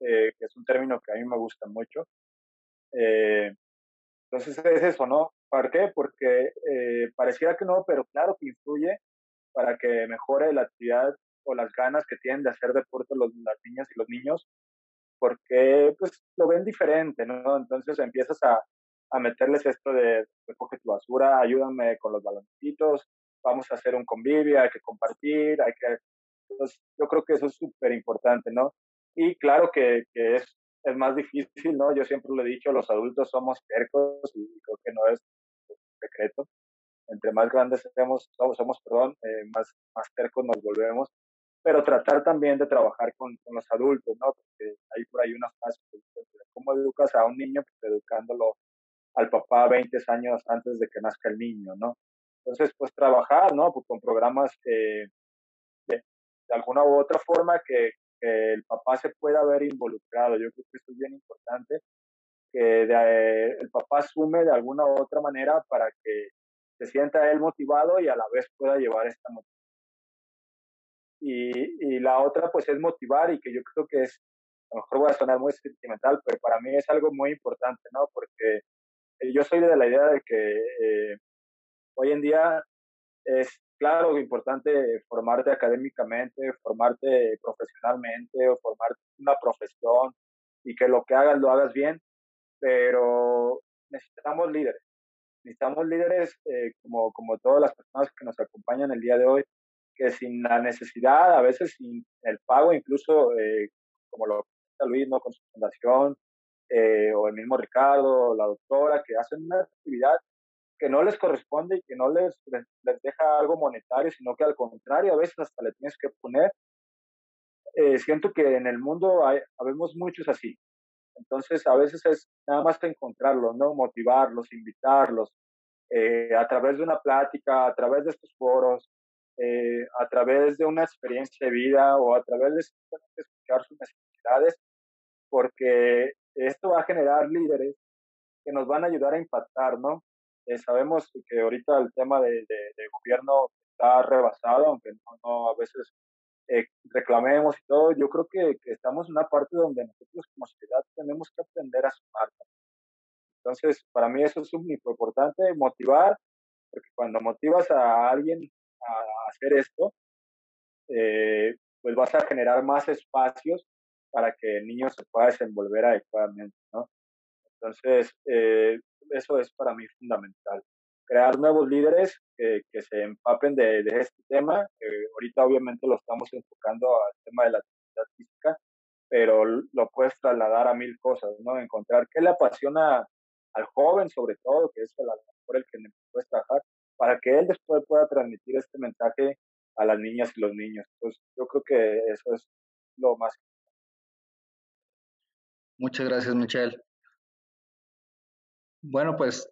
eh, que es un término que a mí me gusta mucho. Eh, entonces es eso, ¿no? ¿Por qué? Porque pareciera que no, pero claro que influye para que mejore la actividad o las ganas que tienen de hacer deporte los, las niñas y los niños porque pues lo ven diferente, ¿no? Entonces empiezas a, a meterles esto de recoge tu basura, ayúdame con los baloncitos, vamos a hacer un convivio, hay que compartir, hay que... Entonces, yo creo que eso es súper importante, ¿no? Y claro que, que, es, es más difícil, ¿no? Yo siempre lo he dicho, los adultos somos tercos y creo que no es secreto. Entre más grandes somos, somos perdón, eh, más, más tercos nos volvemos pero tratar también de trabajar con, con, los adultos, ¿no? Porque hay por ahí una fase de cómo educas a un niño, pues educándolo al papá 20 años antes de que nazca el niño, ¿no? Entonces, pues trabajar, ¿no? Pues con programas de, de, alguna u otra forma que, que, el papá se pueda ver involucrado. Yo creo que esto es bien importante, que el papá asume de alguna u otra manera para que se sienta él motivado y a la vez pueda llevar esta motivación y, y, la otra pues es motivar y que yo creo que es, a lo mejor voy a sonar muy sentimental, pero para mí es algo muy importante, ¿no? Porque eh, yo soy de la idea de que eh, hoy en día es claro importante formarte académicamente, formarte profesionalmente o formarte una profesión y que lo que hagas lo hagas bien, pero necesitamos líderes. Necesitamos líderes eh, como, como todas las personas que nos acompañan el día de hoy, que sin la necesidad, a veces sin el pago, incluso eh, como lo comenta Luis, ¿no? con su fundación, eh, o el mismo Ricardo, o la doctora, que hacen una actividad que no les corresponde y que no les, les, deja algo monetario, sino que al contrario, a veces hasta le tienes que poner. Eh, siento que en el mundo hay, habemos muchos así. Entonces, a veces es nada más que encontrarlos, ¿no? Motivarlos, invitarlos, a través de una plática, a través de estos foros, eh, a través de una experiencia de vida o a través de escuchar sus necesidades, porque esto va a generar líderes que nos van a ayudar a impactar, ¿no? Eh, sabemos que ahorita el tema de, de, gobierno está rebasado, aunque no, a veces eh, reclamemos y todo, yo creo que, que, estamos en una parte donde nosotros como sociedad tenemos que aprender a sumar. Entonces, para mí eso es muy importante, motivar, porque cuando motivas a alguien a hacer esto, eh, pues vas a generar más espacios para que el niño se pueda desenvolver adecuadamente, ¿no? Entonces, eh, eso es para mí fundamental. Crear nuevos líderes que, que se empapen de, de este tema. ahorita obviamente lo estamos enfocando al tema de la actividad física, pero lo puedes trasladar a mil cosas, ¿no? Encontrar qué le apasiona al joven sobre todo, que es el, por el que puedes trabajar, para que él después pueda transmitir este mensaje a las niñas y los niños. Pues yo creo que eso es lo más. Muchas gracias, Michelle. Bueno, pues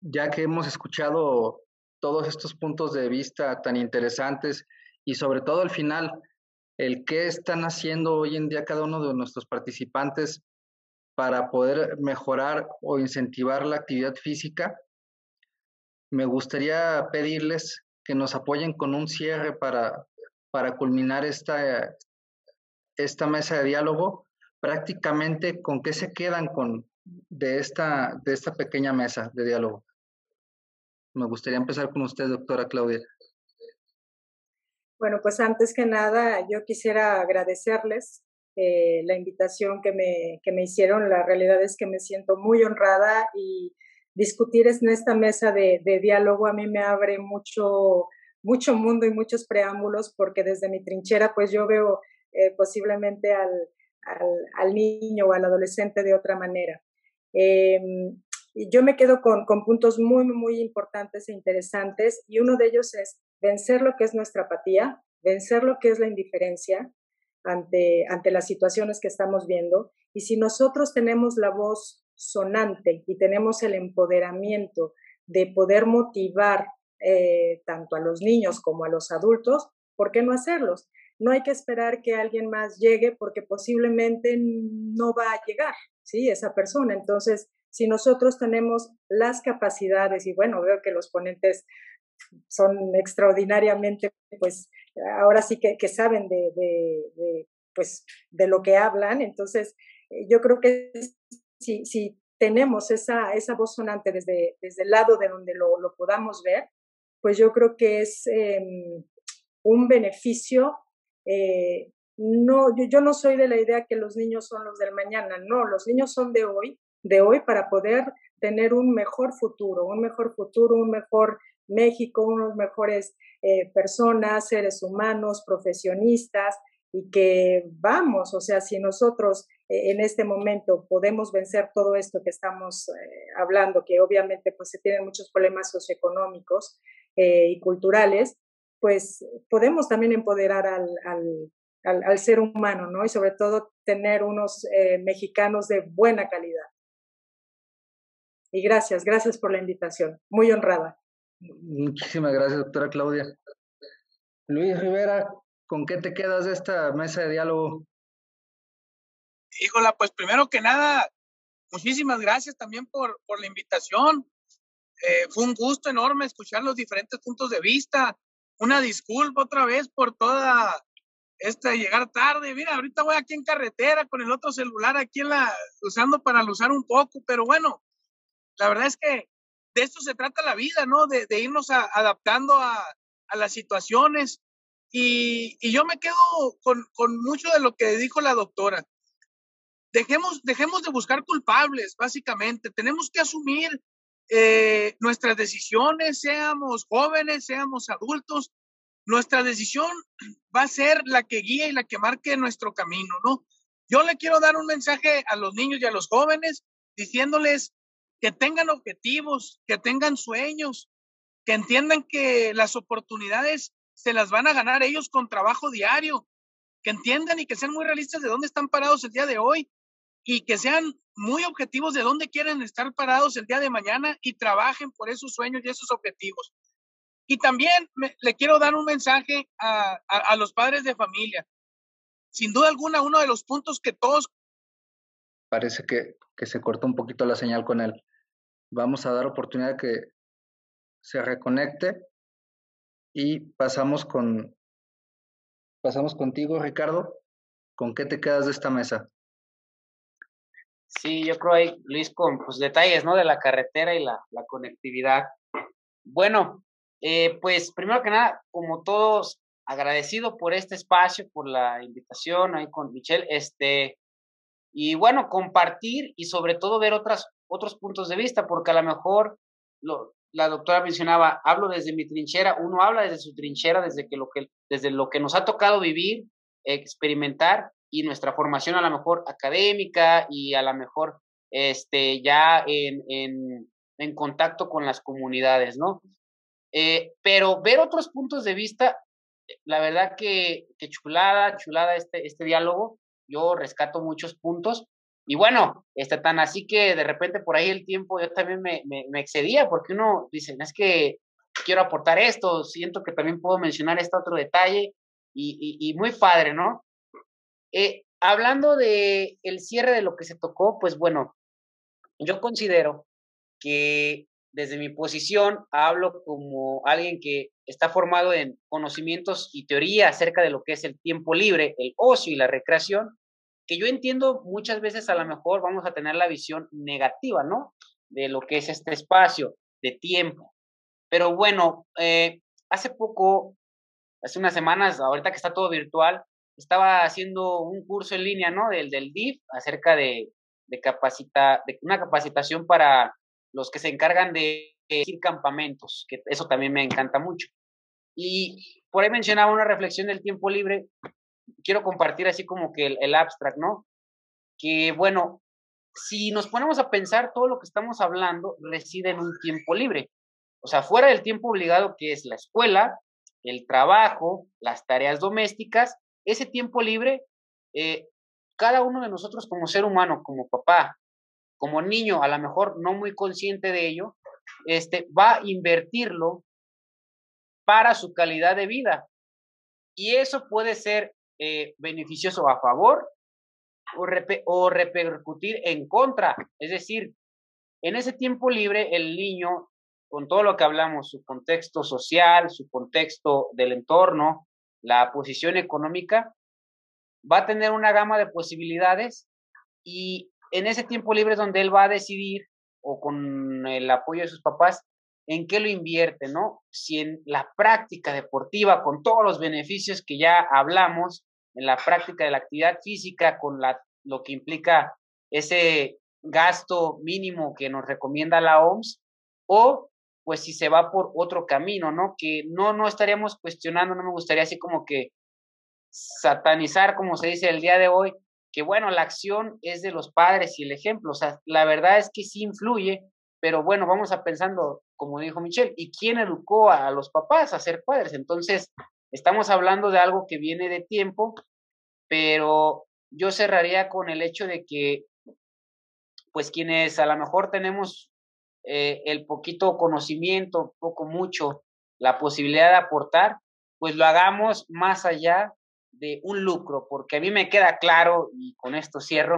ya que hemos escuchado todos estos puntos de vista tan interesantes y sobre todo al final, el qué están haciendo hoy en día cada uno de nuestros participantes para poder mejorar o incentivar la actividad física, me gustaría pedirles que nos apoyen con un cierre para, para culminar esta, esta mesa de diálogo, prácticamente con qué se quedan con de esta, de esta pequeña mesa de diálogo. Me gustaría empezar con usted, doctora Claudia. Bueno, pues antes que nada, yo quisiera agradecerles eh, la invitación que me, que me hicieron. La realidad es que me siento muy honrada y discutir en esta mesa de, diálogo a mí me abre mucho, mucho mundo y muchos preámbulos porque desde mi trinchera pues yo veo eh, posiblemente al, al, al, niño o al adolescente de otra manera. Eh, yo me quedo con, con, puntos muy, muy importantes e interesantes y uno de ellos es vencer lo que es nuestra apatía, vencer lo que es la indiferencia ante, ante las situaciones que estamos viendo. Y si nosotros tenemos la voz sonante y tenemos el empoderamiento de poder motivar eh, tanto a los niños como a los adultos, ¿por qué no hacerlos? No hay que esperar que alguien más llegue porque posiblemente no va a llegar, ¿sí? Esa persona. Entonces, si nosotros tenemos las capacidades, y bueno, veo que los ponentes son extraordinariamente, pues, ahora sí que, que saben de, de, de, pues, de lo que hablan, entonces, eh, yo creo que si, tenemos esa, esa voz sonante desde, desde el lado de donde lo, lo podamos ver, pues yo creo que es eh, un beneficio. Eh, no, yo, yo no soy de la idea que los niños son los del mañana, no, los niños son de hoy, de hoy para poder tener un mejor futuro, un mejor futuro, un mejor México, unos mejores eh, personas, seres humanos, profesionistas, y que vamos, o sea, si nosotros en este momento podemos vencer todo esto que estamos eh, hablando, que obviamente pues se tienen muchos problemas socioeconómicos eh, y culturales, pues podemos también empoderar al, al, ser humano, ¿no? Y sobre todo tener unos eh, mexicanos de buena calidad. Y gracias, gracias por la invitación. Muy honrada. Muchísimas gracias, doctora Claudia. Luis Rivera, ¿con qué te quedas de esta mesa de diálogo? Híjola, pues primero que nada, muchísimas gracias también por, por la invitación. Eh, fue un gusto enorme escuchar los diferentes puntos de vista. Una disculpa otra vez por toda esta llegar tarde. Mira, ahorita voy aquí en carretera con el otro celular aquí en la, usando para usar un poco, pero bueno, la verdad es que de esto se trata la vida, ¿no? De, de irnos a, adaptando a, a, las situaciones. Y, y yo me quedo con, con, mucho de lo que dijo la doctora. Dejemos, dejemos de buscar culpables, básicamente. Tenemos que asumir eh, nuestras decisiones, seamos jóvenes, seamos adultos, nuestra decisión va a ser la que guíe y la que marque nuestro camino, ¿no? Yo le quiero dar un mensaje a los niños y a los jóvenes diciéndoles que tengan objetivos, que tengan sueños, que entiendan que las oportunidades se las van a ganar ellos con trabajo diario, que entiendan y que sean muy realistas de dónde están parados el día de hoy y que sean muy objetivos de dónde quieren estar parados el día de mañana y trabajen por esos sueños y esos objetivos. Y también le quiero dar un mensaje a, a, a, los padres de familia. Sin duda alguna, uno de los puntos que todos... Parece que, que se cortó un poquito la señal con él. Vamos a dar oportunidad que se reconecte y pasamos con pasamos contigo, Ricardo. ¿Con qué te quedas de esta mesa? Sí, yo creo ahí, Luis, con pues, detalles, ¿no? De la carretera y la, la conectividad. Bueno, eh, pues primero que nada, como todos, agradecido por este espacio, por la invitación ahí con Michelle, este, y bueno, compartir y sobre todo ver otras, otros puntos de vista, porque a lo mejor lo, la doctora mencionaba, hablo desde mi trinchera, uno habla desde su trinchera, desde, que lo, que, desde lo que nos ha tocado vivir, experimentar, y nuestra formación a lo mejor académica y a lo mejor este, ya en, en, en contacto con las comunidades, ¿no? Eh, pero ver otros puntos de vista, la verdad que, que chulada, chulada este, este diálogo, yo rescato muchos puntos. Y bueno, este, tan así que de repente por ahí el tiempo yo también me, me, me excedía porque uno dice, es que quiero aportar esto, siento que también puedo mencionar este otro detalle y, y, y muy padre, ¿no? Eh, hablando de el cierre de lo que se tocó, pues bueno, yo considero que desde mi posición hablo como alguien que está formado en conocimientos y teoría acerca de lo que es el tiempo libre, el ocio y la recreación. que yo entiendo muchas veces a lo mejor vamos a tener la visión negativa, ¿no? De lo que es este espacio de tiempo. Pero bueno, eh, hace poco, hace unas semanas, ahorita que está todo virtual, estaba haciendo un curso en línea, ¿no? Del, del DIF acerca de, de, capacita, de una capacitación para los que se encargan de ir campamentos, que eso también me encanta mucho. Y por ahí mencionaba una reflexión del tiempo libre, quiero compartir así como que el, el abstract, ¿no? Que bueno, si nos ponemos a pensar, todo lo que estamos hablando reside en un tiempo libre. O sea, fuera del tiempo obligado que es la escuela, el trabajo, las tareas domésticas, ese tiempo libre, eh, cada uno de nosotros como ser humano, como papá, como niño, a lo mejor no muy consciente de ello, este, va a invertirlo para su calidad de vida. Y eso puede ser eh, beneficioso a favor o, o repercutir en contra. Es decir, en ese tiempo libre el niño con todo lo que hablamos, su contexto social, su contexto del entorno, la posición económica, va a tener una gama de posibilidades y en ese tiempo libre es donde él va a decidir, o con el apoyo de sus papás, en qué lo invierte, ¿no? Si en la práctica deportiva, con todos los beneficios que ya hablamos, en la práctica de la actividad física, con la, lo que implica ese gasto mínimo que nos recomienda la OMS, o pues si se va por otro camino, ¿no? Que no, no estaríamos cuestionando, no me gustaría así como que satanizar, como se dice el día de hoy, que bueno, la acción es de los padres y el ejemplo, o sea, la verdad es que sí influye, pero bueno, vamos a pensando, como dijo Michelle, ¿y quién educó a los papás a ser padres? Entonces, estamos hablando de algo que viene de tiempo, pero yo cerraría con el hecho de que, pues quienes a lo mejor tenemos eh, el poquito conocimiento, poco mucho, la posibilidad de aportar, pues lo hagamos más allá de un lucro, porque a mí me queda claro, y con esto cierro,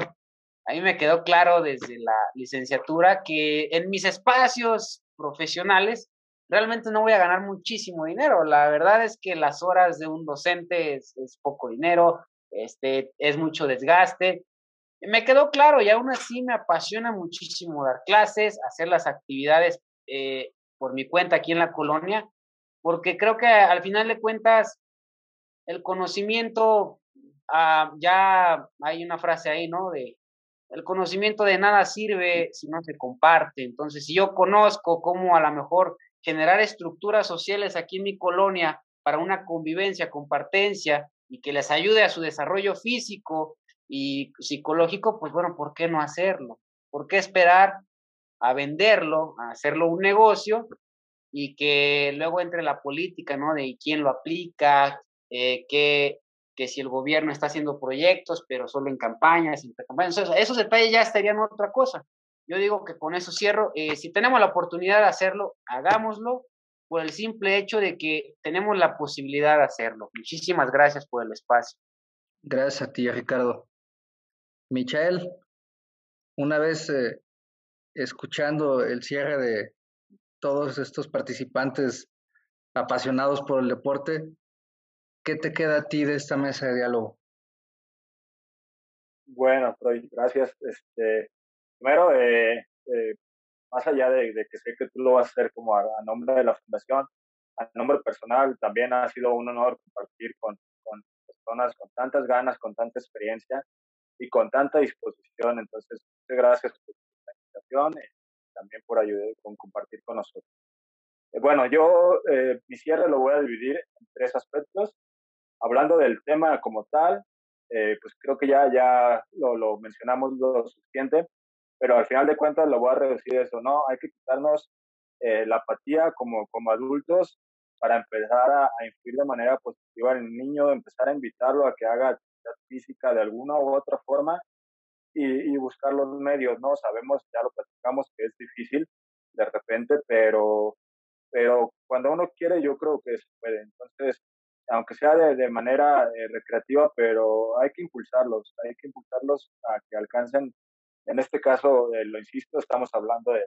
a mí me quedó claro desde la licenciatura que en mis espacios profesionales realmente no voy a ganar muchísimo dinero. La verdad es que las horas de un docente es, es poco dinero, este, es mucho desgaste me quedó claro y aún así me apasiona muchísimo dar clases, hacer las actividades eh, por mi cuenta aquí en la colonia, porque creo que al final de cuentas el conocimiento, ah, ya hay una frase ahí, ¿no? De el conocimiento de nada sirve si no se comparte. Entonces, si yo conozco cómo a lo mejor generar estructuras sociales aquí en mi colonia para una convivencia, compartencia y que les ayude a su desarrollo físico, y psicológico, pues bueno, ¿por qué no hacerlo? ¿Por qué esperar a venderlo, a hacerlo un negocio y que luego entre la política, ¿no? De quién lo aplica, eh, que, que si el gobierno está haciendo proyectos, pero solo en campañas, en campañas. esos detalles ya estarían otra cosa. Yo digo que con eso cierro. Eh, si tenemos la oportunidad de hacerlo, hagámoslo por el simple hecho de que tenemos la posibilidad de hacerlo. Muchísimas gracias por el espacio. Gracias a ti, Ricardo. Michael, una vez eh, escuchando el cierre de todos estos participantes apasionados por el deporte, ¿qué te queda a ti de esta mesa de diálogo? Bueno, Troy, gracias. Este, primero, eh, eh, más allá de, que sé que tú lo vas a hacer como a, nombre de la fundación, a nombre personal, también ha sido un honor compartir con, con personas con tantas ganas, con tanta experiencia y con tanta disposición. Entonces, muchas gracias por la invitación y también por ayudar con compartir con nosotros. Eh, bueno, yo eh, mi cierre lo voy a dividir en tres aspectos. Hablando del tema como tal, eh, pues creo que ya, ya lo, lo, mencionamos lo suficiente, pero al final de cuentas lo voy a reducir eso, ¿no? Hay que quitarnos la apatía como, como adultos para empezar a, a, influir de manera positiva en el niño, empezar a invitarlo a que haga física de alguna u otra forma y, buscar los medios, ¿no? Sabemos, ya lo platicamos, que es difícil de repente, pero, pero cuando uno quiere yo creo que se puede. Entonces, aunque sea de, de manera eh, recreativa, pero hay que impulsarlos, hay que impulsarlos a que alcancen, en este caso, eh, lo insisto, estamos hablando de,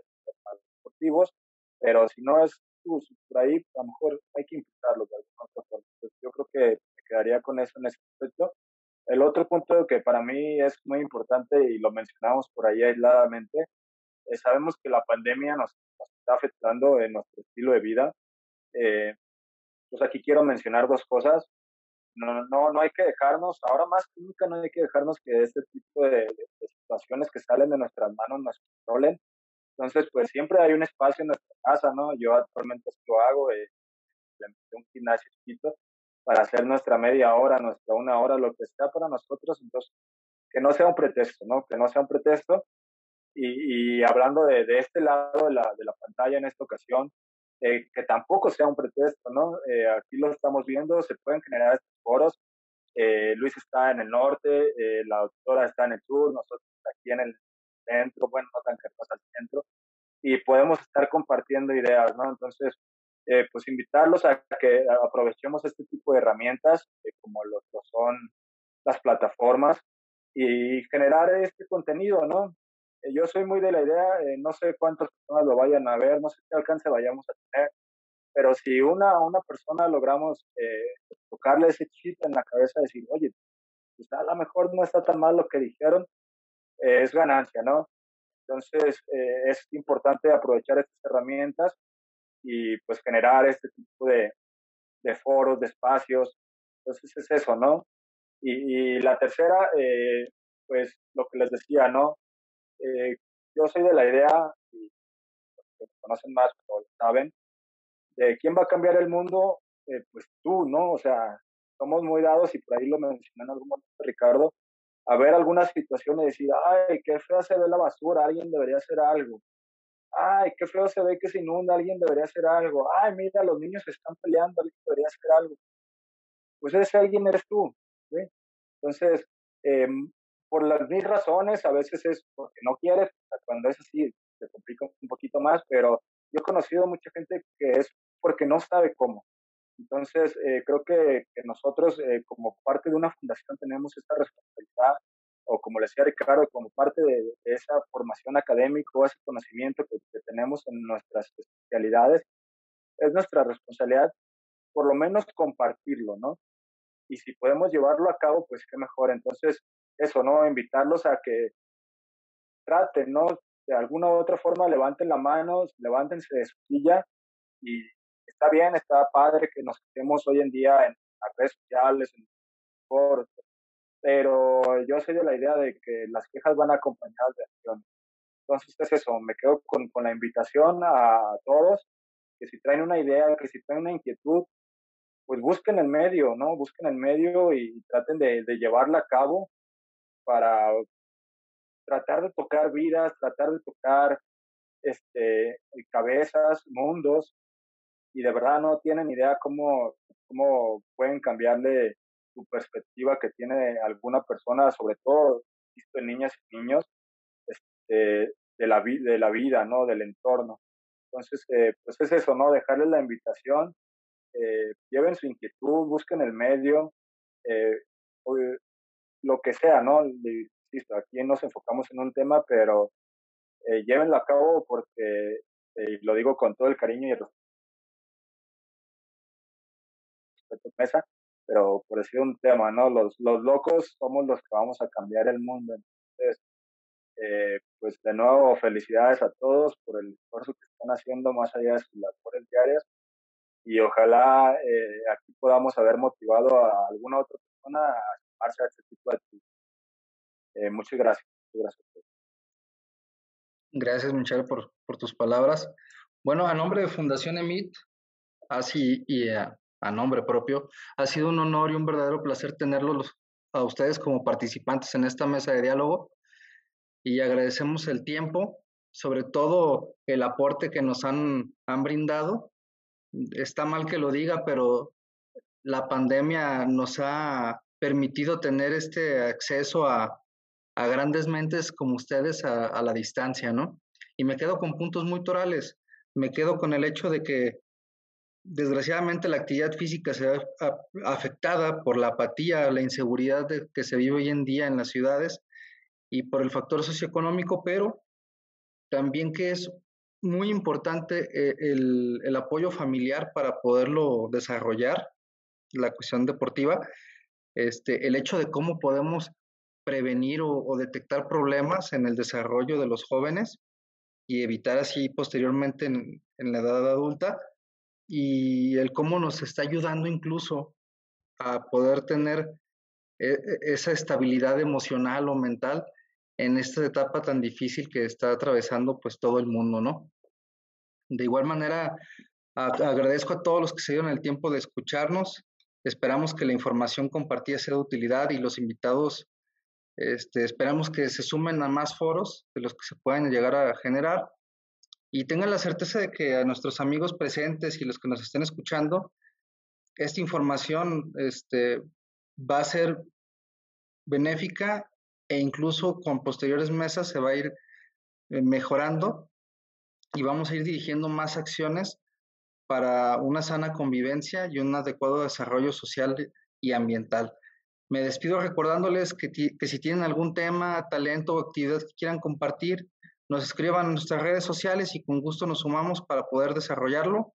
deportivos, pero si no es pues, por ahí, a lo mejor hay que impulsarlos de alguna otra forma. yo creo que me quedaría con eso en ese aspecto. El otro punto que para mí es muy importante y lo mencionamos por ahí aisladamente, es sabemos que la pandemia nos, está afectando en nuestro estilo de vida. Eh, pues aquí quiero mencionar dos cosas. No, no, no hay que dejarnos, ahora más que nunca no hay que dejarnos que este tipo de, situaciones que salen de nuestras manos nos controlen. Entonces, pues siempre hay un espacio en nuestra casa, ¿no? Yo actualmente lo hago, eh, un gimnasio chiquito, para hacer nuestra media hora, nuestra una hora, lo que sea para nosotros, entonces que no sea un pretexto, ¿no? Que no sea un pretexto. Y, y hablando de, de, este lado de la, de la pantalla en esta ocasión, eh, que tampoco sea un pretexto, ¿no? Eh, aquí lo estamos viendo, se pueden generar estos foros. Eh, Luis está en el norte, la doctora está en el sur, nosotros aquí en el centro, bueno, no tan cerca al centro, y podemos estar compartiendo ideas, ¿no? Entonces, eh, pues invitarlos a que aprovechemos este tipo de herramientas, eh, como lo, son las plataformas, y generar este contenido, ¿no? Eh, yo soy muy de la idea, no sé cuántas personas lo vayan a ver, no sé qué alcance vayamos a tener, pero si una, una persona logramos tocarle ese chip en la cabeza, decir, oye, pues a lo mejor no está tan mal lo que dijeron, es ganancia, ¿no? Entonces, es importante aprovechar estas herramientas y pues generar este tipo de, de foros, de espacios. Entonces es eso, ¿no? Y, y la tercera, eh, pues lo que les decía, ¿no? Eh, yo soy de la idea, y los que me conocen más lo saben, de quién va a cambiar el mundo, eh, pues tú, ¿no? O sea, somos muy dados, y por ahí lo mencioné en algún momento Ricardo, a ver algunas situaciones y decir, ay, qué fea se ve la basura, alguien debería hacer algo ay, qué feo se ve que se inunda, alguien debería hacer algo, ay, mira, los niños se están peleando, alguien debería hacer algo. Pues ese alguien eres tú. Entonces, eh, por las mismas razones, a veces es porque no quieres, cuando es así, se complica un poquito más, pero yo he conocido mucha gente que es porque no sabe cómo. Entonces, eh, creo que, que nosotros, eh, como parte de una fundación, tenemos esta responsabilidad o como le decía Ricardo, como parte de, esa formación académica o ese conocimiento que, tenemos en nuestras especialidades, es nuestra responsabilidad por lo menos compartirlo, ¿no? Y si podemos llevarlo a cabo, pues qué mejor. Entonces, eso, ¿no? Invitarlos a que traten, ¿no? De alguna u otra forma, levanten la mano, levántense de su silla y está bien, está padre que nos quedemos hoy en día en las redes sociales, en foros, pero yo soy de la idea de que las quejas van acompañadas de acción. Entonces es eso, me quedo con, con la invitación a todos, que si traen una idea, que si traen una inquietud, pues busquen el medio, ¿no? Busquen el medio y traten de, de llevarla a cabo para tratar de tocar vidas, tratar de tocar este, cabezas, mundos, y de verdad no tienen idea cómo, cómo pueden cambiarle su perspectiva que tiene alguna persona, sobre todo en niñas y niños, este, de, la, de la vida, ¿no? Del entorno. Entonces, eh, pues es eso, ¿no? Dejarles la invitación, eh, lleven su inquietud, busquen el medio, eh, lo que sea, ¿no? Aquí nos enfocamos en un tema, pero llévenlo a cabo porque, lo digo con todo el cariño y el respeto, mesa, pero por decir un tema, ¿no? Los, los locos somos los que vamos a cambiar el mundo. Entonces, eh, pues de nuevo, felicidades a todos por el esfuerzo que están haciendo más allá de sus labores diarias y ojalá eh, aquí podamos haber motivado a alguna otra persona a sumarse a este tipo de actividades. Eh, muchas gracias. Muchas gracias, gracias Michelle, por, tus palabras. Bueno, a nombre de Fundación EMIT, así y a a nombre propio. Ha sido un honor y un verdadero placer tenerlos a ustedes como participantes en esta mesa de diálogo y agradecemos el tiempo, sobre todo el aporte que nos han, han brindado. Está mal que lo diga, pero la pandemia nos ha permitido tener este acceso a, a grandes mentes como ustedes a, a, la distancia, ¿no? Y me quedo con puntos muy torales. Me quedo con el hecho de que desgraciadamente la actividad física se ve afectada por la apatía, la inseguridad que se vive hoy en día en las ciudades y por el factor socioeconómico, pero también que es muy importante eh, el, el, apoyo familiar para poderlo desarrollar, la cuestión deportiva, este, el hecho de cómo podemos prevenir o, detectar problemas en el desarrollo de los jóvenes y evitar así posteriormente en, la edad adulta y el cómo nos está ayudando incluso a poder tener e, e, esa estabilidad emocional o mental en esta etapa tan difícil que está atravesando pues todo el mundo, ¿no? De igual manera, agradezco a todos los que se dieron el tiempo de escucharnos. Esperamos que la información compartida sea de utilidad y los invitados este, esperamos que se sumen a más foros de los que se puedan llegar a generar y tengan la certeza de que a nuestros amigos presentes y los que nos estén escuchando, esta información este, va a ser benéfica e incluso con posteriores mesas se va a ir eh, mejorando y vamos a ir dirigiendo más acciones para una sana convivencia y un adecuado desarrollo social y ambiental. Me despido recordándoles que, que, si tienen algún tema, talento o actividad que quieran compartir, nos escriban en nuestras redes sociales y con gusto nos sumamos para poder desarrollarlo.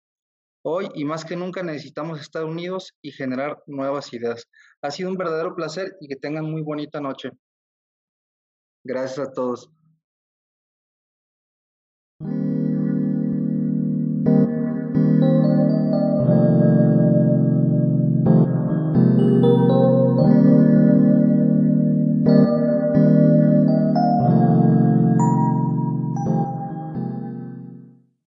Hoy y más que nunca necesitamos estar unidos y generar nuevas ideas. Ha sido un verdadero placer y que tengan muy bonita noche. Gracias a todos.